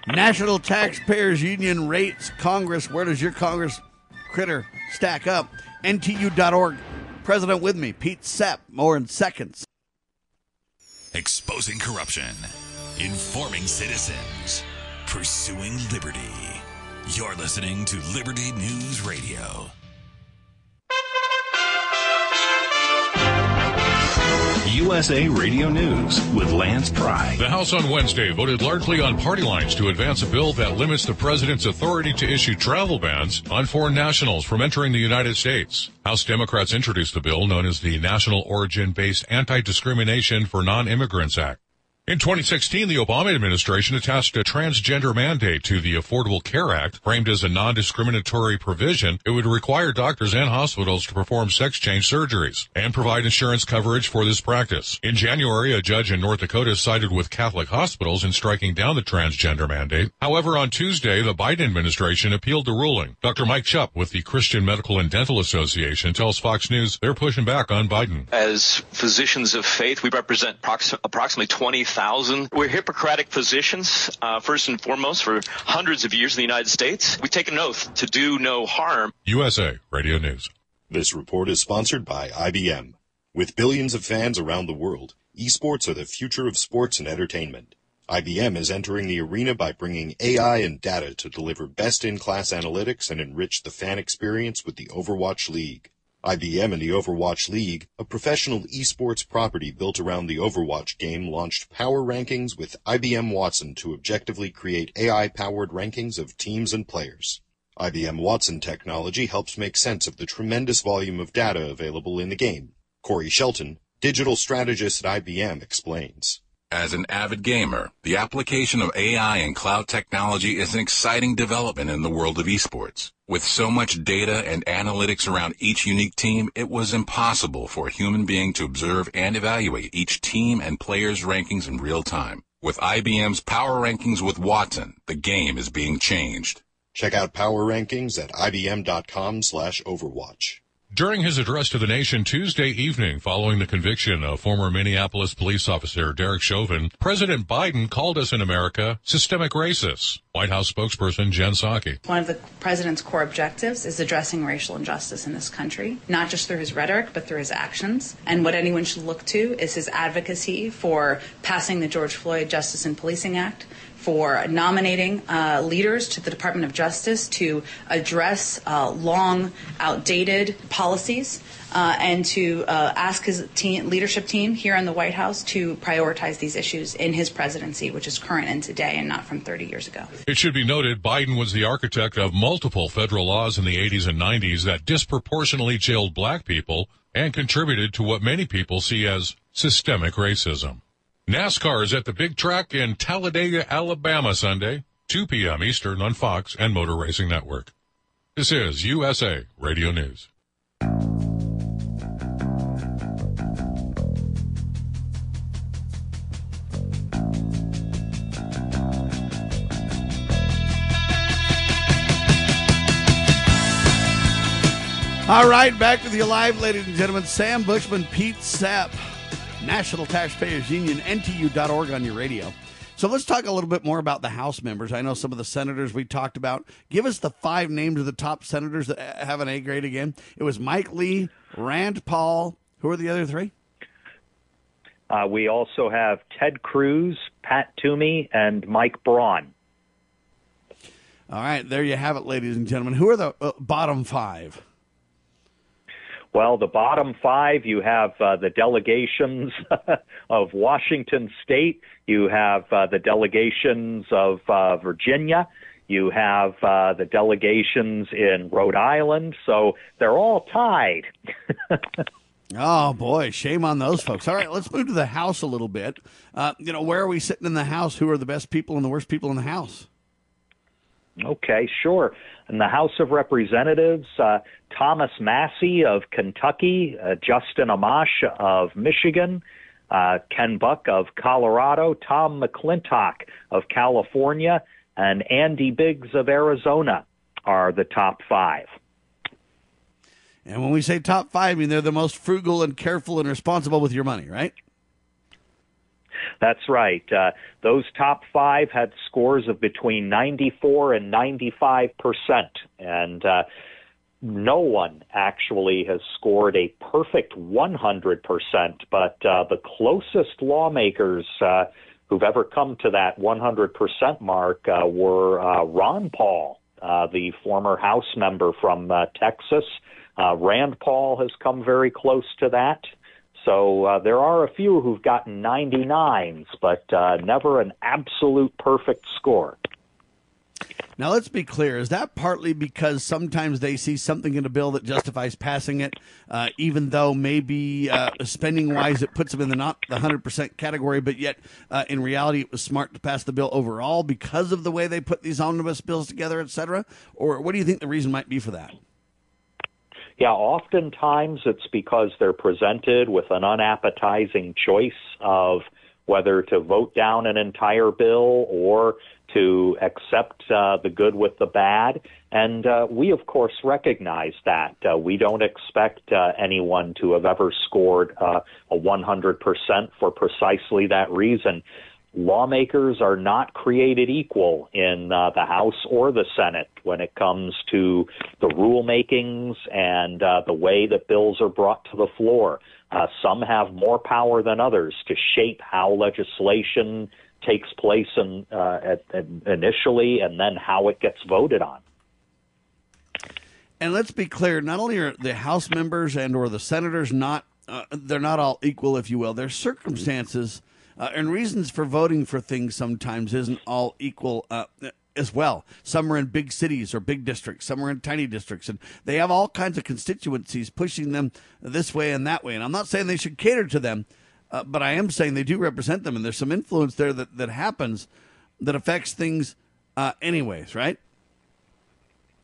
National Taxpayers Union rates Congress. Where does your Congress critter stack up? NTU.org. President with me, Pete Sepp. More in seconds. Exposing corruption, informing citizens, pursuing liberty. You're listening to Liberty News Radio. USA Radio News with Lance Pry. The House on Wednesday voted largely on party lines to advance a bill that limits the president's authority to issue travel bans on foreign nationals from entering the United States. House Democrats introduced the bill known as the National Origin Based Anti-Discrimination for Non-Immigrants Act. In 2016, the Obama administration attached a transgender mandate to the Affordable Care Act, framed as a non-discriminatory provision. It would require doctors and hospitals to perform sex change surgeries and provide insurance coverage for this practice. In January, a judge in North Dakota sided with Catholic hospitals in striking down the transgender mandate. However, on Tuesday, the Biden administration appealed the ruling. Dr. Mike Chupp with the Christian Medical and Dental Association tells Fox News they're pushing back on Biden. As physicians of faith, we represent approximately 20,000 thousand. We're Hippocratic physicians, uh, first and foremost, for hundreds of years in the United States. We take an oath to do no harm. USA Radio News. This report is sponsored by IBM. With billions of fans around the world, esports are the future of sports and entertainment. IBM is entering the arena by bringing AI and data to deliver best-in-class analytics and enrich the fan experience with the Overwatch League. IBM and the Overwatch League, a professional esports property built around the Overwatch game, launched Power Rankings with IBM Watson to objectively create AI-powered rankings of teams and players. IBM Watson technology helps make sense of the tremendous volume of data available in the game. Corey Shelton, digital strategist at IBM, explains. As an avid gamer, the application of AI and cloud technology is an exciting development in the world of esports. With so much data and analytics around each unique team, it was impossible for a human being to observe and evaluate each team and player's rankings in real time. With IBM's Power Rankings with Watson, the game is being changed. Check out Power Rankings at ibm.com slash overwatch. During his address to the nation Tuesday evening following the conviction of former Minneapolis police officer Derek Chauvin, President Biden called us in America systemic racists. White House spokesperson Jen Psaki. One of the president's core objectives is addressing racial injustice in this country, not just through his rhetoric, but through his actions. And what anyone should look to is his advocacy for passing the George Floyd Justice and Policing Act, for nominating uh, leaders to the Department of Justice to address uh, long, outdated policies. Uh, and to uh, ask his team, leadership team here in the White House to prioritize these issues in his presidency, which is current and today and not from 30 years ago. It should be noted Biden was the architect of multiple federal laws in the 80s and 90s that disproportionately jailed black people and contributed to what many people see as systemic racism. NASCAR is at the big track in Talladega, Alabama Sunday, 2 p.m. Eastern on Fox and Motor Racing Network. This is USA Radio News. All right, back with you live, ladies and gentlemen. Sam Bushman, Pete Sepp, National Taxpayers Union, NTU.org on your radio. So let's talk a little bit more about the House members. I know some of the senators we talked about. Give us the five names of the top senators that have an A grade again. It was Mike Lee, Rand Paul. Who are the other three? Uh, we also have Ted Cruz, Pat Toomey, and Mike Braun. All right, there you have it, ladies and gentlemen. Who are the uh, bottom five? Well, the bottom five, you have uh, the delegations [laughs] of Washington State, you have uh, the delegations of uh, Virginia, you have uh, the delegations in Rhode Island, so they're all tied. [laughs] oh boy, shame on those folks. All right, let's move to the House a little bit. Uh, you know, where are we sitting in the House? Who are the best people and the worst people in the House? Okay, sure. In the House of Representatives, uh, Thomas Massie of Kentucky, uh, Justin Amash of Michigan, uh, Ken Buck of Colorado, Tom McClintock of California, and Andy Biggs of Arizona are the top five. And when we say top five, I mean they're the most frugal and careful and responsible with your money, right? That's right. Uh, those top five had scores of between 94 and 95 percent, and uh, no one actually has scored a perfect 100 percent. But uh, the closest lawmakers uh, who've ever come to that 100 percent mark uh, were uh, Ron Paul, uh, the former House member from uh, Texas. Uh, Rand Paul has come very close to that. So uh, there are a few who've gotten 99s, but uh, never an absolute perfect score. Now, let's be clear. Is that partly because sometimes they see something in a bill that justifies passing it, uh, even though maybe uh, spending wise it puts them in the not the 100% category, but yet uh, in reality it was smart to pass the bill overall because of the way they put these omnibus bills together, et cetera? Or what do you think the reason might be for that? Yeah, oftentimes it's because they're presented with an unappetizing choice of whether to vote down an entire bill or to accept uh, the good with the bad. And uh, we, of course, recognize that. Uh, we don't expect uh, anyone to have ever scored uh, a 100% for precisely that reason lawmakers are not created equal in uh, the House or the Senate when it comes to the rulemakings and uh, the way that bills are brought to the floor. Uh, some have more power than others to shape how legislation takes place uh, at, at initially and then how it gets voted on. And let's be clear: not only are the House members and or the senators not uh, they're not all equal, if you will. Their circumstances uh, and reasons for voting for things sometimes isn't all equal uh, as well. Some are in big cities or big districts, some are in tiny districts, and they have all kinds of constituencies pushing them this way and that way. And I'm not saying they should cater to them, uh, but I am saying they do represent them, and there's some influence there that, that happens that affects things uh, anyways, right?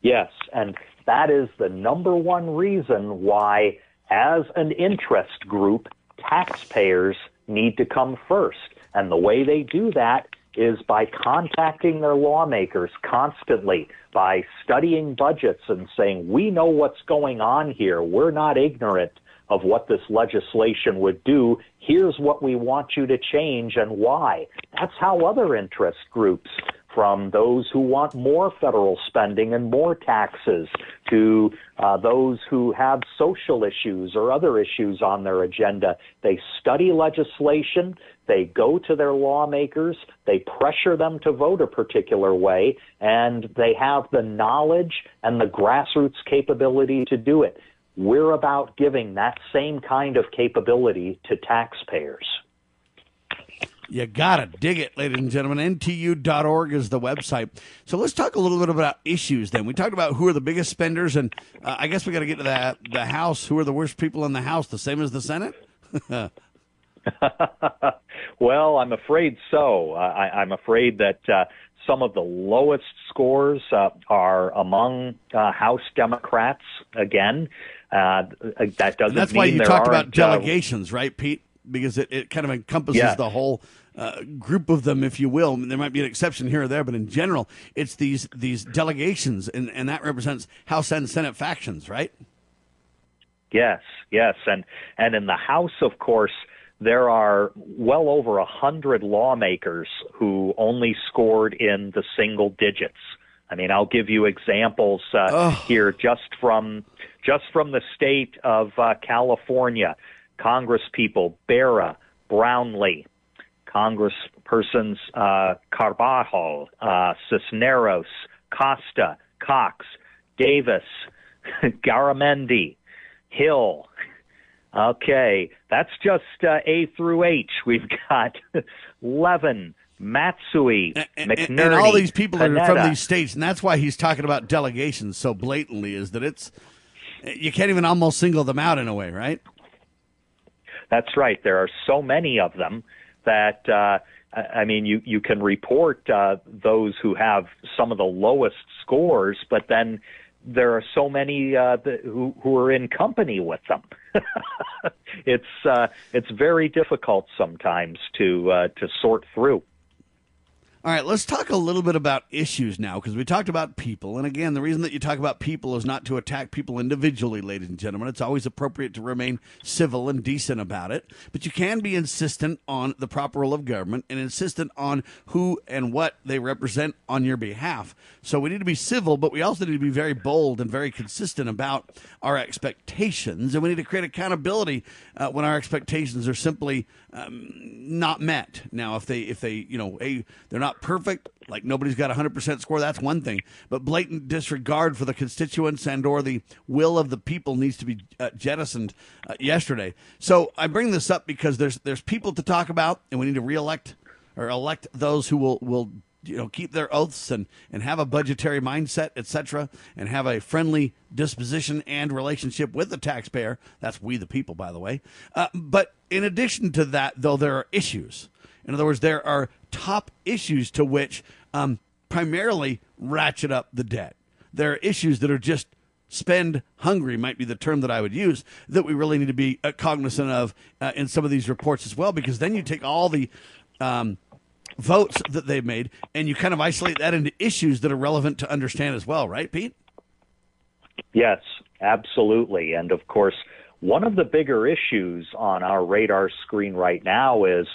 Yes, and that is the number one reason why, as an interest group, taxpayers need to come first. And the way they do that is by contacting their lawmakers constantly, by studying budgets and saying, we know what's going on here. We're not ignorant of what this legislation would do. Here's what we want you to change and why. That's how other interest groups from those who want more federal spending and more taxes to uh, those who have social issues or other issues on their agenda. They study legislation, they go to their lawmakers, they pressure them to vote a particular way, and they have the knowledge and the grassroots capability to do it. We're about giving that same kind of capability to taxpayers. You got to dig it, ladies and gentlemen. NTU.org is the website. So let's talk a little bit about issues then. We talked about who are the biggest spenders, and uh, I guess we got to get to the, the House. Who are the worst people in the House? The same as the Senate? [laughs] well, I'm afraid so. Uh, I, I'm afraid that uh, some of the lowest scores uh, are among uh, House Democrats again. Uh, that doesn't. And that's why you talked about delegations, right, Pete? Because it, it kind of encompasses yes. the whole uh, group of them, if you will. There might be an exception here or there, but in general, it's these these delegations, and, and that represents House and Senate factions, right? Yes, yes, and and in the House, of course, there are well over a hundred lawmakers who only scored in the single digits. I mean, I'll give you examples uh, oh. here just from just from the state of uh, California. Congresspeople Bera, Brownley, Congresspersons uh, Carbajal, uh, Cisneros, Costa, Cox, Davis, [laughs] Garamendi, Hill. Okay, that's just uh, A through H. We've got [laughs] Levin, Matsui, and, McNerney, and, and all these people Panetta. are from these states, and that's why he's talking about delegations so blatantly. Is that it's you can't even almost single them out in a way, right? That's right. There are so many of them that uh, I mean, you you can report uh, those who have some of the lowest scores, but then there are so many uh, the, who who are in company with them. [laughs] it's uh, it's very difficult sometimes to uh, to sort through. All right, let's talk a little bit about issues now because we talked about people. And again, the reason that you talk about people is not to attack people individually, ladies and gentlemen. It's always appropriate to remain civil and decent about it. But you can be insistent on the proper role of government and insistent on who and what they represent on your behalf. So we need to be civil, but we also need to be very bold and very consistent about our expectations. And we need to create accountability uh, when our expectations are simply um, not met. Now, if they, if they, you know, a, they're not perfect, like nobody's got a 100% score, that's one thing. But blatant disregard for the constituents and or the will of the people needs to be uh, jettisoned uh, yesterday. So I bring this up because there's there's people to talk about, and we need to reelect or elect those who will will you know keep their oaths and and have a budgetary mindset etc and have a friendly disposition and relationship with the taxpayer. That's we the people by the way. Uh, but in addition to that though there are issues. In other words there are top issues to which um, primarily ratchet up the debt. There are issues that are just spend hungry might be the term that I would use that we really need to be uh, cognizant of uh, in some of these reports as well because then you take all the um, votes that they've made, and you kind of isolate that into issues that are relevant to understand as well, right, Pete? Yes, absolutely. And of course, one of the bigger issues on our radar screen right now is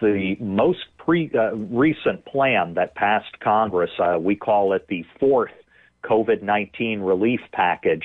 the most pre, uh, recent plan that passed Congress. Uh, we call it the fourth COVID 19 relief package.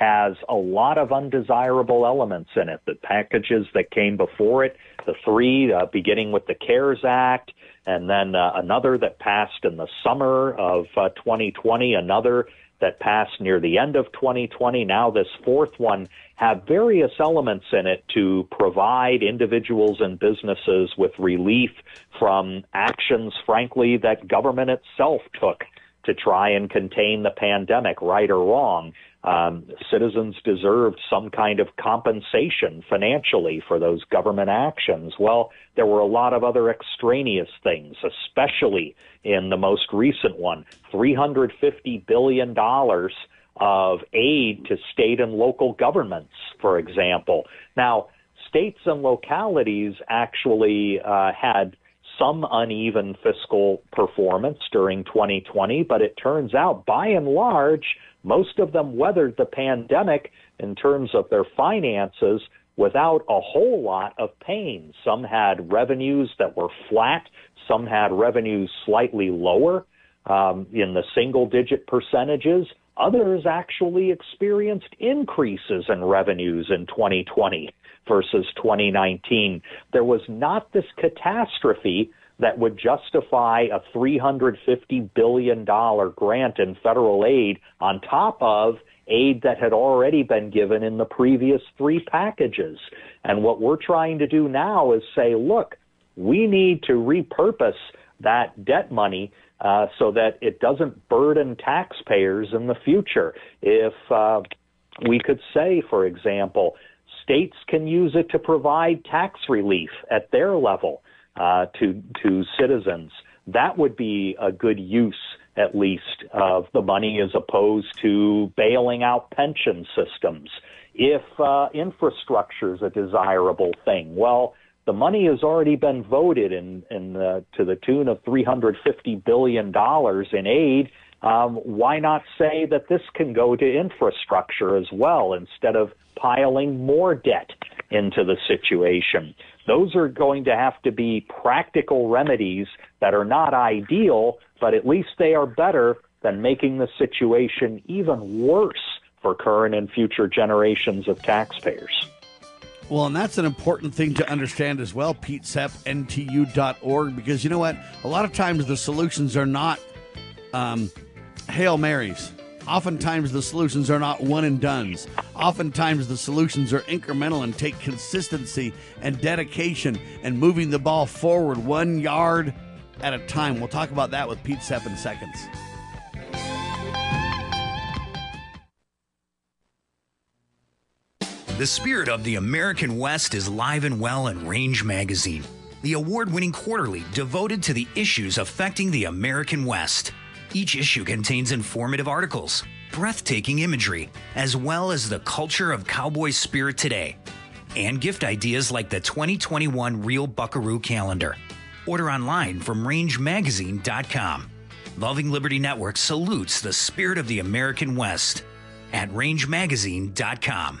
Has a lot of undesirable elements in it. The packages that came before it, the three, uh, beginning with the CARES Act, and then uh, another that passed in the summer of uh, 2020, another that passed near the end of 2020. Now, this fourth one have various elements in it to provide individuals and businesses with relief from actions, frankly, that government itself took to try and contain the pandemic, right or wrong. Um, citizens deserved some kind of compensation financially for those government actions. Well, there were a lot of other extraneous things, especially in the most recent one $350 billion of aid to state and local governments, for example. Now, states and localities actually uh, had some uneven fiscal performance during 2020, but it turns out by and large, most of them weathered the pandemic in terms of their finances without a whole lot of pain. Some had revenues that were flat, some had revenues slightly lower um, in the single digit percentages. Others actually experienced increases in revenues in 2020 versus 2019. There was not this catastrophe that would justify a $350 billion grant in federal aid on top of aid that had already been given in the previous three packages. And what we're trying to do now is say, look, we need to repurpose that debt money uh, so that it doesn't burden taxpayers in the future. If uh, we could say, for example, states can use it to provide tax relief at their level uh, to to citizens. That would be a good use, at least, of the money as opposed to bailing out pension systems. If uh, infrastructure is a desirable thing, well, the money has already been voted in, in the, to the tune of 350 billion dollars in aid. Um, why not say that this can go to infrastructure as well instead of piling more debt into the situation? Those are going to have to be practical remedies that are not ideal, but at least they are better than making the situation even worse for current and future generations of taxpayers. Well, and that's an important thing to understand as well, Pete Sepp, NTU.org, because you know what? A lot of times the solutions are not um, Hail Marys. Oftentimes the solutions are not one and dones. Oftentimes the solutions are incremental and take consistency and dedication and moving the ball forward one yard at a time. We'll talk about that with Pete Sepp in seconds. The spirit of the American West is live and well in Range Magazine, the award winning quarterly devoted to the issues affecting the American West. Each issue contains informative articles, breathtaking imagery, as well as the culture of cowboy spirit today, and gift ideas like the 2021 Real Buckaroo calendar. Order online from rangemagazine.com. Loving Liberty Network salutes the spirit of the American West at rangemagazine.com.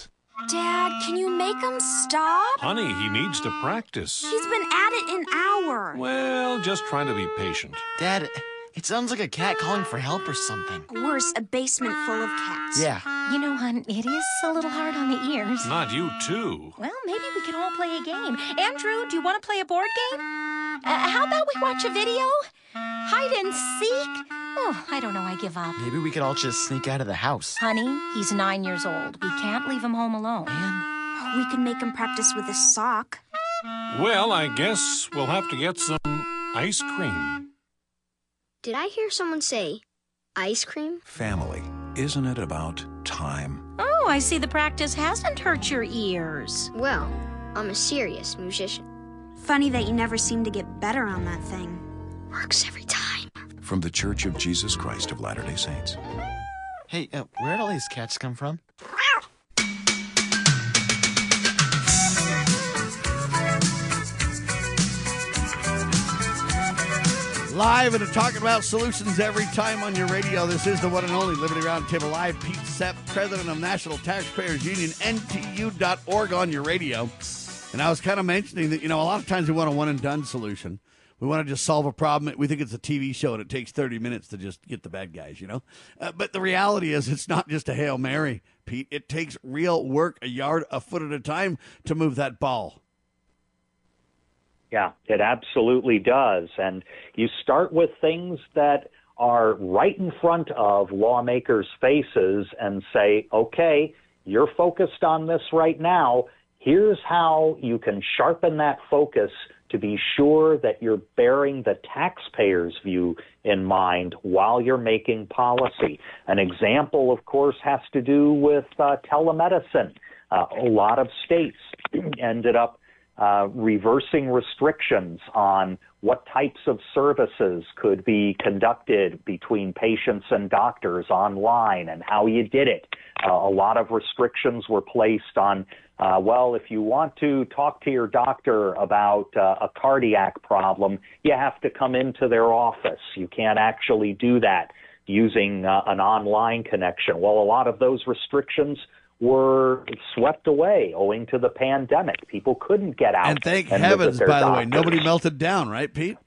Dad, can you make him stop? Honey, he needs to practice. He's been at it an hour. Well, just trying to be patient. Dad, it sounds like a cat calling for help or something. Worse, a basement full of cats. Yeah. You know, hon, it is a little hard on the ears. Not you, too. Well, maybe we can all play a game. Andrew, do you want to play a board game? Uh, how about we watch a video? Hide and seek? Oh, I don't know. I give up. Maybe we could all just sneak out of the house. Honey, he's nine years old. We can't leave him home alone. Man. We could make him practice with a sock. Well, I guess we'll have to get some ice cream. Did I hear someone say ice cream? Family. Isn't it about time? Oh, I see the practice hasn't hurt your ears. Well, I'm a serious musician. Funny that you never seem to get better on that thing. Works every time. From the Church of Jesus Christ of Latter day Saints. Hey, uh, where'd all these cats come from? Live and talking about solutions every time on your radio. This is the one and only Liberty Roundtable Live. Pete Sepp, president of National Taxpayers Union, NTU.org on your radio. And I was kind of mentioning that, you know, a lot of times we want a one and done solution. We want to just solve a problem. We think it's a TV show and it takes 30 minutes to just get the bad guys, you know? Uh, but the reality is, it's not just a Hail Mary, Pete. It takes real work, a yard, a foot at a time to move that ball. Yeah, it absolutely does. And you start with things that are right in front of lawmakers' faces and say, okay, you're focused on this right now. Here's how you can sharpen that focus to be sure that you're bearing the taxpayer's view in mind while you're making policy. An example, of course, has to do with uh, telemedicine. Uh, a lot of states [clears throat] ended up uh, reversing restrictions on what types of services could be conducted between patients and doctors online and how you did it. Uh, a lot of restrictions were placed on, uh, well, if you want to talk to your doctor about uh, a cardiac problem, you have to come into their office. You can't actually do that using uh, an online connection. Well, a lot of those restrictions were swept away owing to the pandemic. People couldn't get out. And thank and heavens, by their the way, nobody melted down, right, Pete?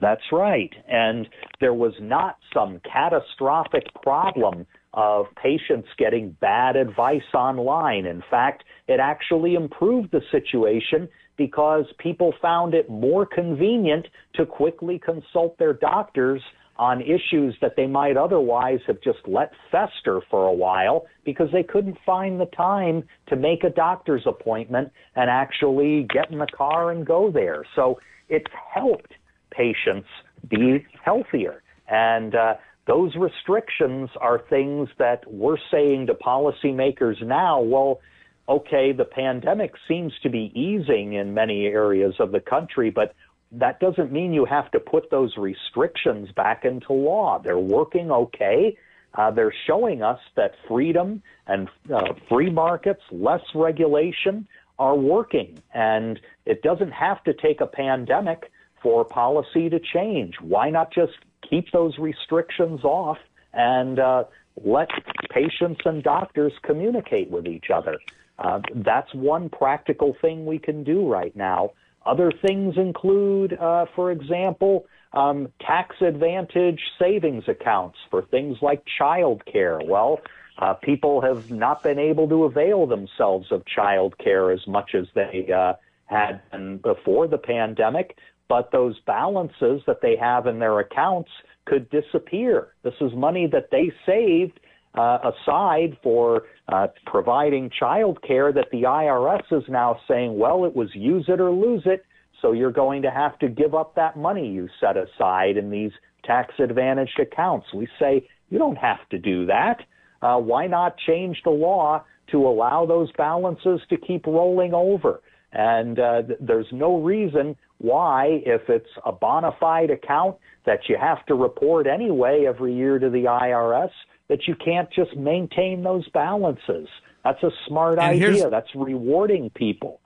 That's right. And there was not some catastrophic problem of patients getting bad advice online. In fact, it actually improved the situation because people found it more convenient to quickly consult their doctors on issues that they might otherwise have just let fester for a while because they couldn't find the time to make a doctor's appointment and actually get in the car and go there. So it's helped patients be healthier. And uh, those restrictions are things that we're saying to policymakers now, well, okay, the pandemic seems to be easing in many areas of the country, but that doesn't mean you have to put those restrictions back into law. They're working okay. Uh, they're showing us that freedom and uh, free markets, less regulation, are working. And it doesn't have to take a pandemic for policy to change. Why not just keep those restrictions off and uh, let patients and doctors communicate with each other? Uh, that's one practical thing we can do right now. Other things include, uh, for example, um, tax advantage savings accounts for things like child care. Well, uh, people have not been able to avail themselves of child care as much as they uh, had before the pandemic, but those balances that they have in their accounts could disappear. This is money that they saved uh, aside for uh, providing child care that the IRS is now saying, well, it was use it or lose it. So you're going to have to give up that money you set aside in these tax advantaged accounts. We say you don't have to do that. Uh, why not change the law to allow those balances to keep rolling over? And uh, th- there's no reason why, if it's a bona fide account that you have to report anyway every year to the IRS, that you can't just maintain those balances. That's a smart And idea. That's rewarding people.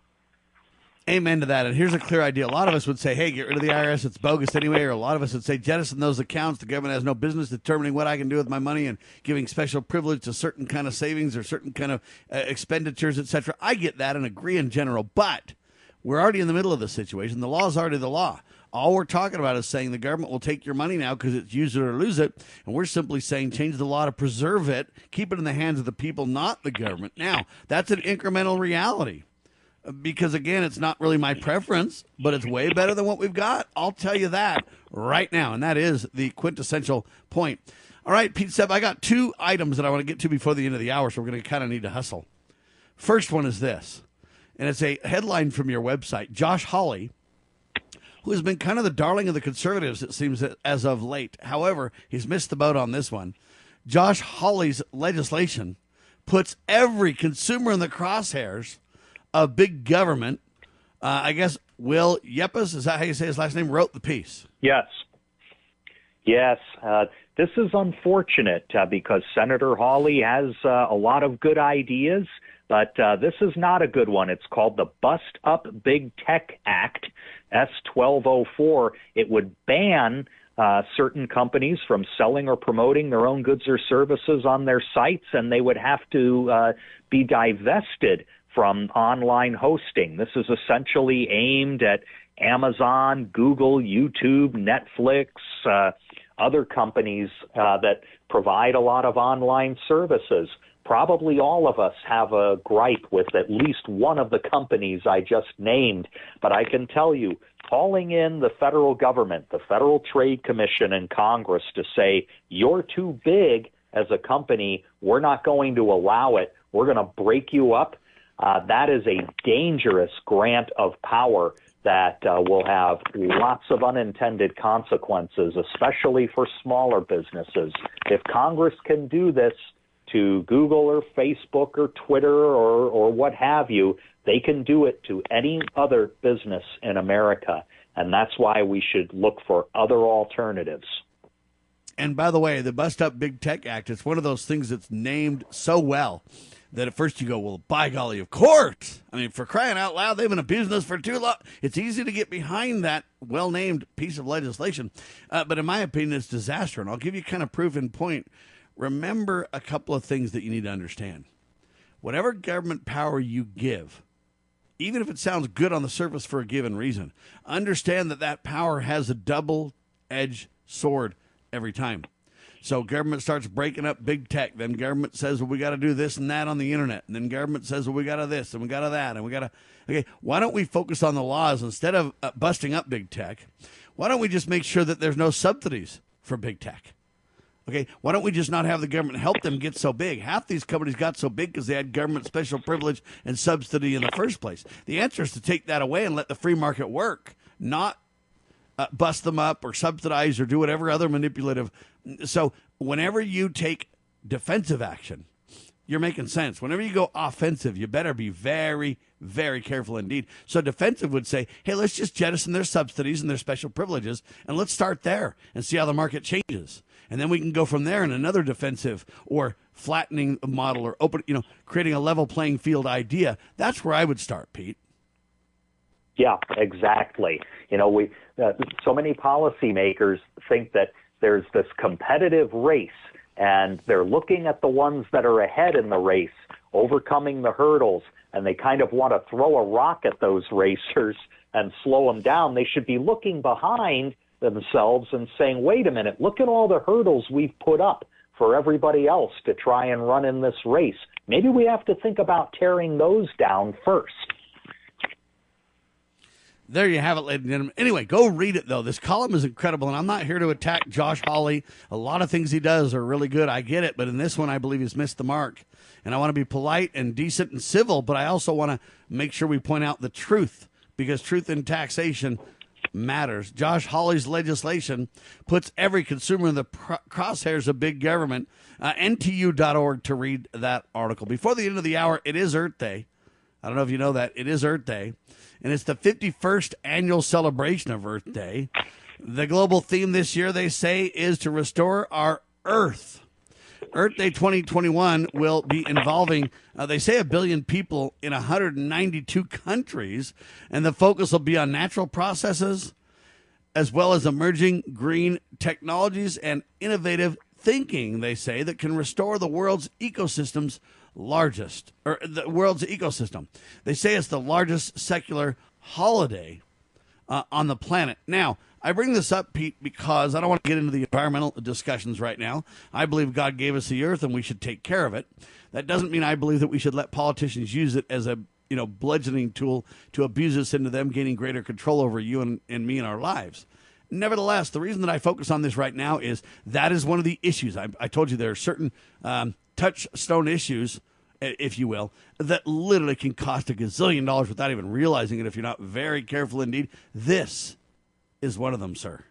Amen to that. And here's a clear idea. A lot of us would say, hey, get rid of the IRS. It's bogus anyway. Or a lot of us would say, jettison those accounts. The government has no business determining what I can do with my money and giving special privilege to certain kind of savings or certain kind of uh, expenditures, etc. I get that and agree in general. But we're already in the middle of the situation. The law is already the law. All we're talking about is saying the government will take your money now because it's use it or lose it. And we're simply saying change the law to preserve it, keep it in the hands of the people, not the government. Now, that's an incremental reality because again, it's not really my preference, but it's way better than what we've got. I'll tell you that right now, and that is the quintessential point. All right, Pete Sepp, I got two items that I want to get to before the end of the hour, so we're going to kind of need to hustle. First one is this, and it's a headline from your website. Josh Hawley, who has been kind of the darling of the conservatives, it seems, as of late. However, he's missed the boat on this one. Josh Hawley's legislation puts every consumer in the crosshairs of big government. Uh, I guess Will Yepes, is that how you say his last name, wrote the piece. Yes. Yes. Uh, this is unfortunate uh, because Senator Hawley has uh, a lot of good ideas, but uh, this is not a good one. It's called the Bust Up Big Tech Act, S1204. It would ban uh, certain companies from selling or promoting their own goods or services on their sites, and they would have to uh, be divested from online hosting. This is essentially aimed at Amazon, Google, YouTube, Netflix, uh, other companies uh, that provide a lot of online services. Probably all of us have a gripe with at least one of the companies I just named, but I can tell you, calling in the federal government, the Federal Trade Commission, and Congress to say, you're too big as a company, we're not going to allow it, we're going to break you up. Uh, that is a dangerous grant of power that uh, will have lots of unintended consequences, especially for smaller businesses. If Congress can do this to Google or Facebook or Twitter or, or what have you, they can do it to any other business in America. And that's why we should look for other alternatives. And by the way, the Bust Up Big Tech Act, it's one of those things that's named so well that at first you go, well, by golly, of course. I mean, for crying out loud, they've been in business for too long. It's easy to get behind that well named piece of legislation. Uh, but in my opinion, it's disaster. And I'll give you kind of proof in point. Remember a couple of things that you need to understand. Whatever government power you give, even if it sounds good on the surface for a given reason, understand that that power has a double edged sword every time. So government starts breaking up big tech. Then government says, well, we got to do this and that on the internet. And then government says, well, we got to this and we got to that and we got to. Okay, why don't we focus on the laws instead of uh, busting up big tech? Why don't we just make sure that there's no subsidies for big tech? Okay, why don't we just not have the government help them get so big? Half these companies got so big because they had government special privilege and subsidy in the first place. The answer is to take that away and let the free market work, not uh, bust them up or subsidize or do whatever other manipulative. So whenever you take defensive action, you're making sense. Whenever you go offensive, you better be very, very careful indeed. So defensive would say, hey, let's just jettison their subsidies and their special privileges and let's start there and see how the market changes. And then we can go from there in another defensive or flattening model or open, you know, creating a level playing field idea. That's where I would start, Pete. Yeah, exactly. You know, we uh, so many policymakers think that there's this competitive race, and they're looking at the ones that are ahead in the race, overcoming the hurdles, and they kind of want to throw a rock at those [laughs] racers and slow them down. They should be looking behind themselves and saying, "Wait a minute! Look at all the hurdles we've put up." For everybody else to try and run in this race. Maybe we have to think about tearing those down first. There you have it, ladies and gentlemen. Anyway, go read it though. This column is incredible, and I'm not here to attack Josh Hawley. A lot of things he does are really good. I get it, but in this one, I believe he's missed the mark. And I want to be polite and decent and civil, but I also want to make sure we point out the truth because truth in taxation matters. Josh Hawley's legislation puts every consumer in the crosshairs of big government. Uh, NTU.org to read that article. Before the end of the hour, it is Earth Day. I don't know if you know that. It is Earth Day, and it's the 51st annual celebration of Earth Day. The global theme this year, they say, is to restore our Earth. Earth Day 2021 will be involving, uh, they say, a billion people in 192 countries, and the focus will be on natural processes as well as emerging green technologies and innovative thinking, they say, that can restore the world's ecosystems largest, or the world's ecosystem. They say it's the largest secular holiday uh, on the planet. Now, I bring this up, Pete, because I don't want to get into the environmental discussions right now. I believe God gave us the earth and we should take care of it. That doesn't mean I believe that we should let politicians use it as a you know bludgeoning tool to abuse us into them gaining greater control over you and, and me and our lives. Nevertheless, the reason that I focus on this right now is that is one of the issues. I, I told you there are certain um, touchstone issues, if you will, that literally can cost a gazillion dollars without even realizing it if you're not very careful indeed. This is one of them, sir.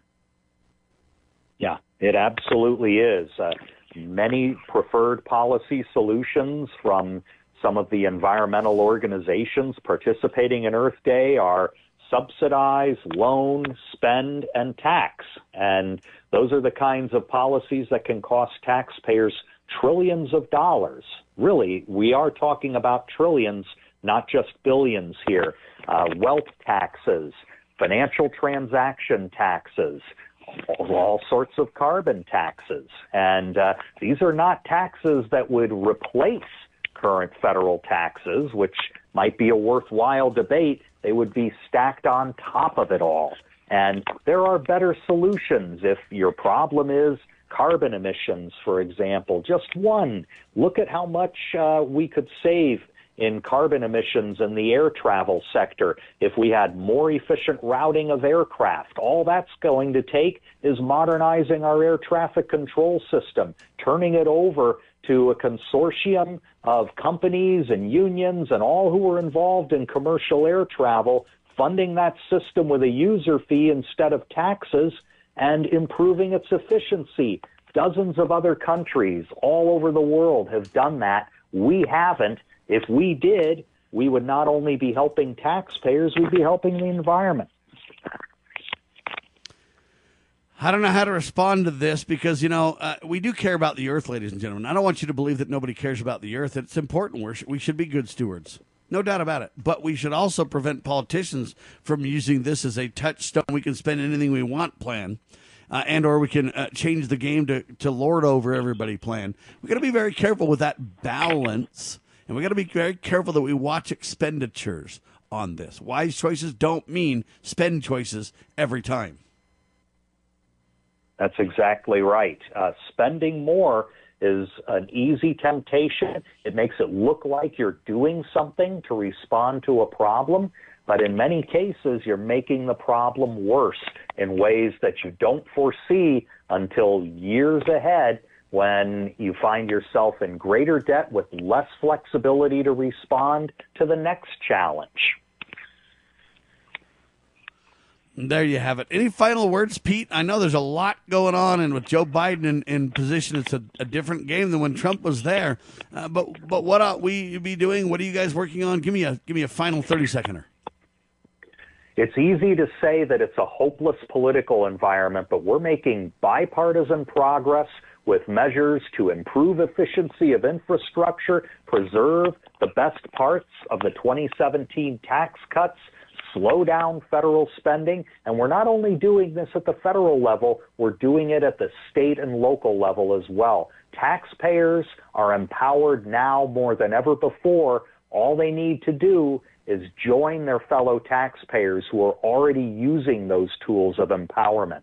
Yeah, it absolutely is. Uh, many preferred policy solutions from some of the environmental organizations participating in Earth Day are subsidize, loan, spend, and tax. And those are the kinds of policies that can cost taxpayers trillions of dollars. Really, we are talking about trillions, not just billions here. Uh, wealth taxes, financial transaction taxes, all sorts of carbon taxes. And uh, these are not taxes that would replace current federal taxes, which might be a worthwhile debate. They would be stacked on top of it all. And there are better solutions if your problem is carbon emissions, for example. Just one. Look at how much uh, we could save in carbon emissions in the air travel sector if we had more efficient routing of aircraft. All that's going to take is modernizing our air traffic control system, turning it over to a consortium of companies and unions and all who are involved in commercial air travel, funding that system with a user fee instead of taxes and improving its efficiency. Dozens of other countries all over the world have done that. We haven't. If we did, we would not only be helping taxpayers, we'd be helping the environment. I don't know how to respond to this because, you know, uh, we do care about the earth, ladies and gentlemen. I don't want you to believe that nobody cares about the earth. It's important. We're, we should be good stewards. No doubt about it. But we should also prevent politicians from using this as a touchstone. We can spend anything we want plan. Uh, and or we can uh, change the game to, to lord over everybody plan. We've got to be very careful with that balance and we got to be very careful that we watch expenditures on this. Wise choices don't mean spend choices every time. That's exactly right. Uh, spending more is an easy temptation. It makes it look like you're doing something to respond to a problem, but in many cases, you're making the problem worse in ways that you don't foresee until years ahead when you find yourself in greater debt with less flexibility to respond to the next challenge. There you have it. Any final words, Pete? I know there's a lot going on, and with Joe Biden in, in position, it's a, a, different game than when Trump was there. Uh, but but what ought we be doing? What are you guys working on? Give me a give me a final thirty seconder. It's easy to say that it's a hopeless political environment, but we're making bipartisan progress with measures to improve efficiency of infrastructure, preserve the best parts of the 2017 tax cuts, slow down federal spending. And we're not only doing this at the federal level, we're doing it at the state and local level as well. Taxpayers are empowered now more than ever before. All they need to do is join their fellow taxpayers who are already using those tools of empowerment.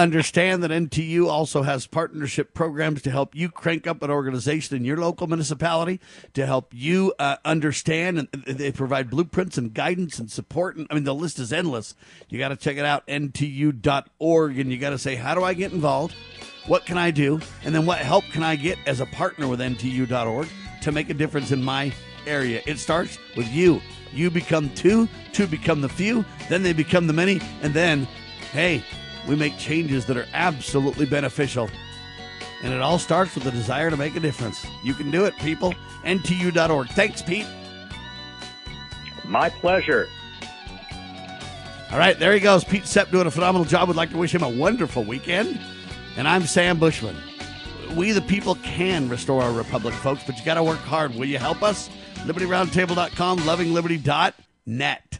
Understand that NTU also has partnership programs to help you crank up an organization in your local municipality to help you uh, understand. And they provide blueprints and guidance and support. And I mean, the list is endless. You got to check it out, ntu.org, and you got to say, how do I get involved? What can I do? And then what help can I get as a partner with ntu.org to make a difference in my area? It starts with you You become two, two become the few, then they become the many, and then, hey, we make changes that are absolutely beneficial. And it all starts with the desire to make a difference. You can do it, people. NTU.org. Thanks, Pete. My pleasure. All right, there he goes. Pete Sepp doing a phenomenal job. Would like to wish him a wonderful weekend. And I'm Sam Bushman. We, the people, can restore our republic, folks, but you got to work hard. Will you help us? LibertyRoundtable.com, lovingliberty.net.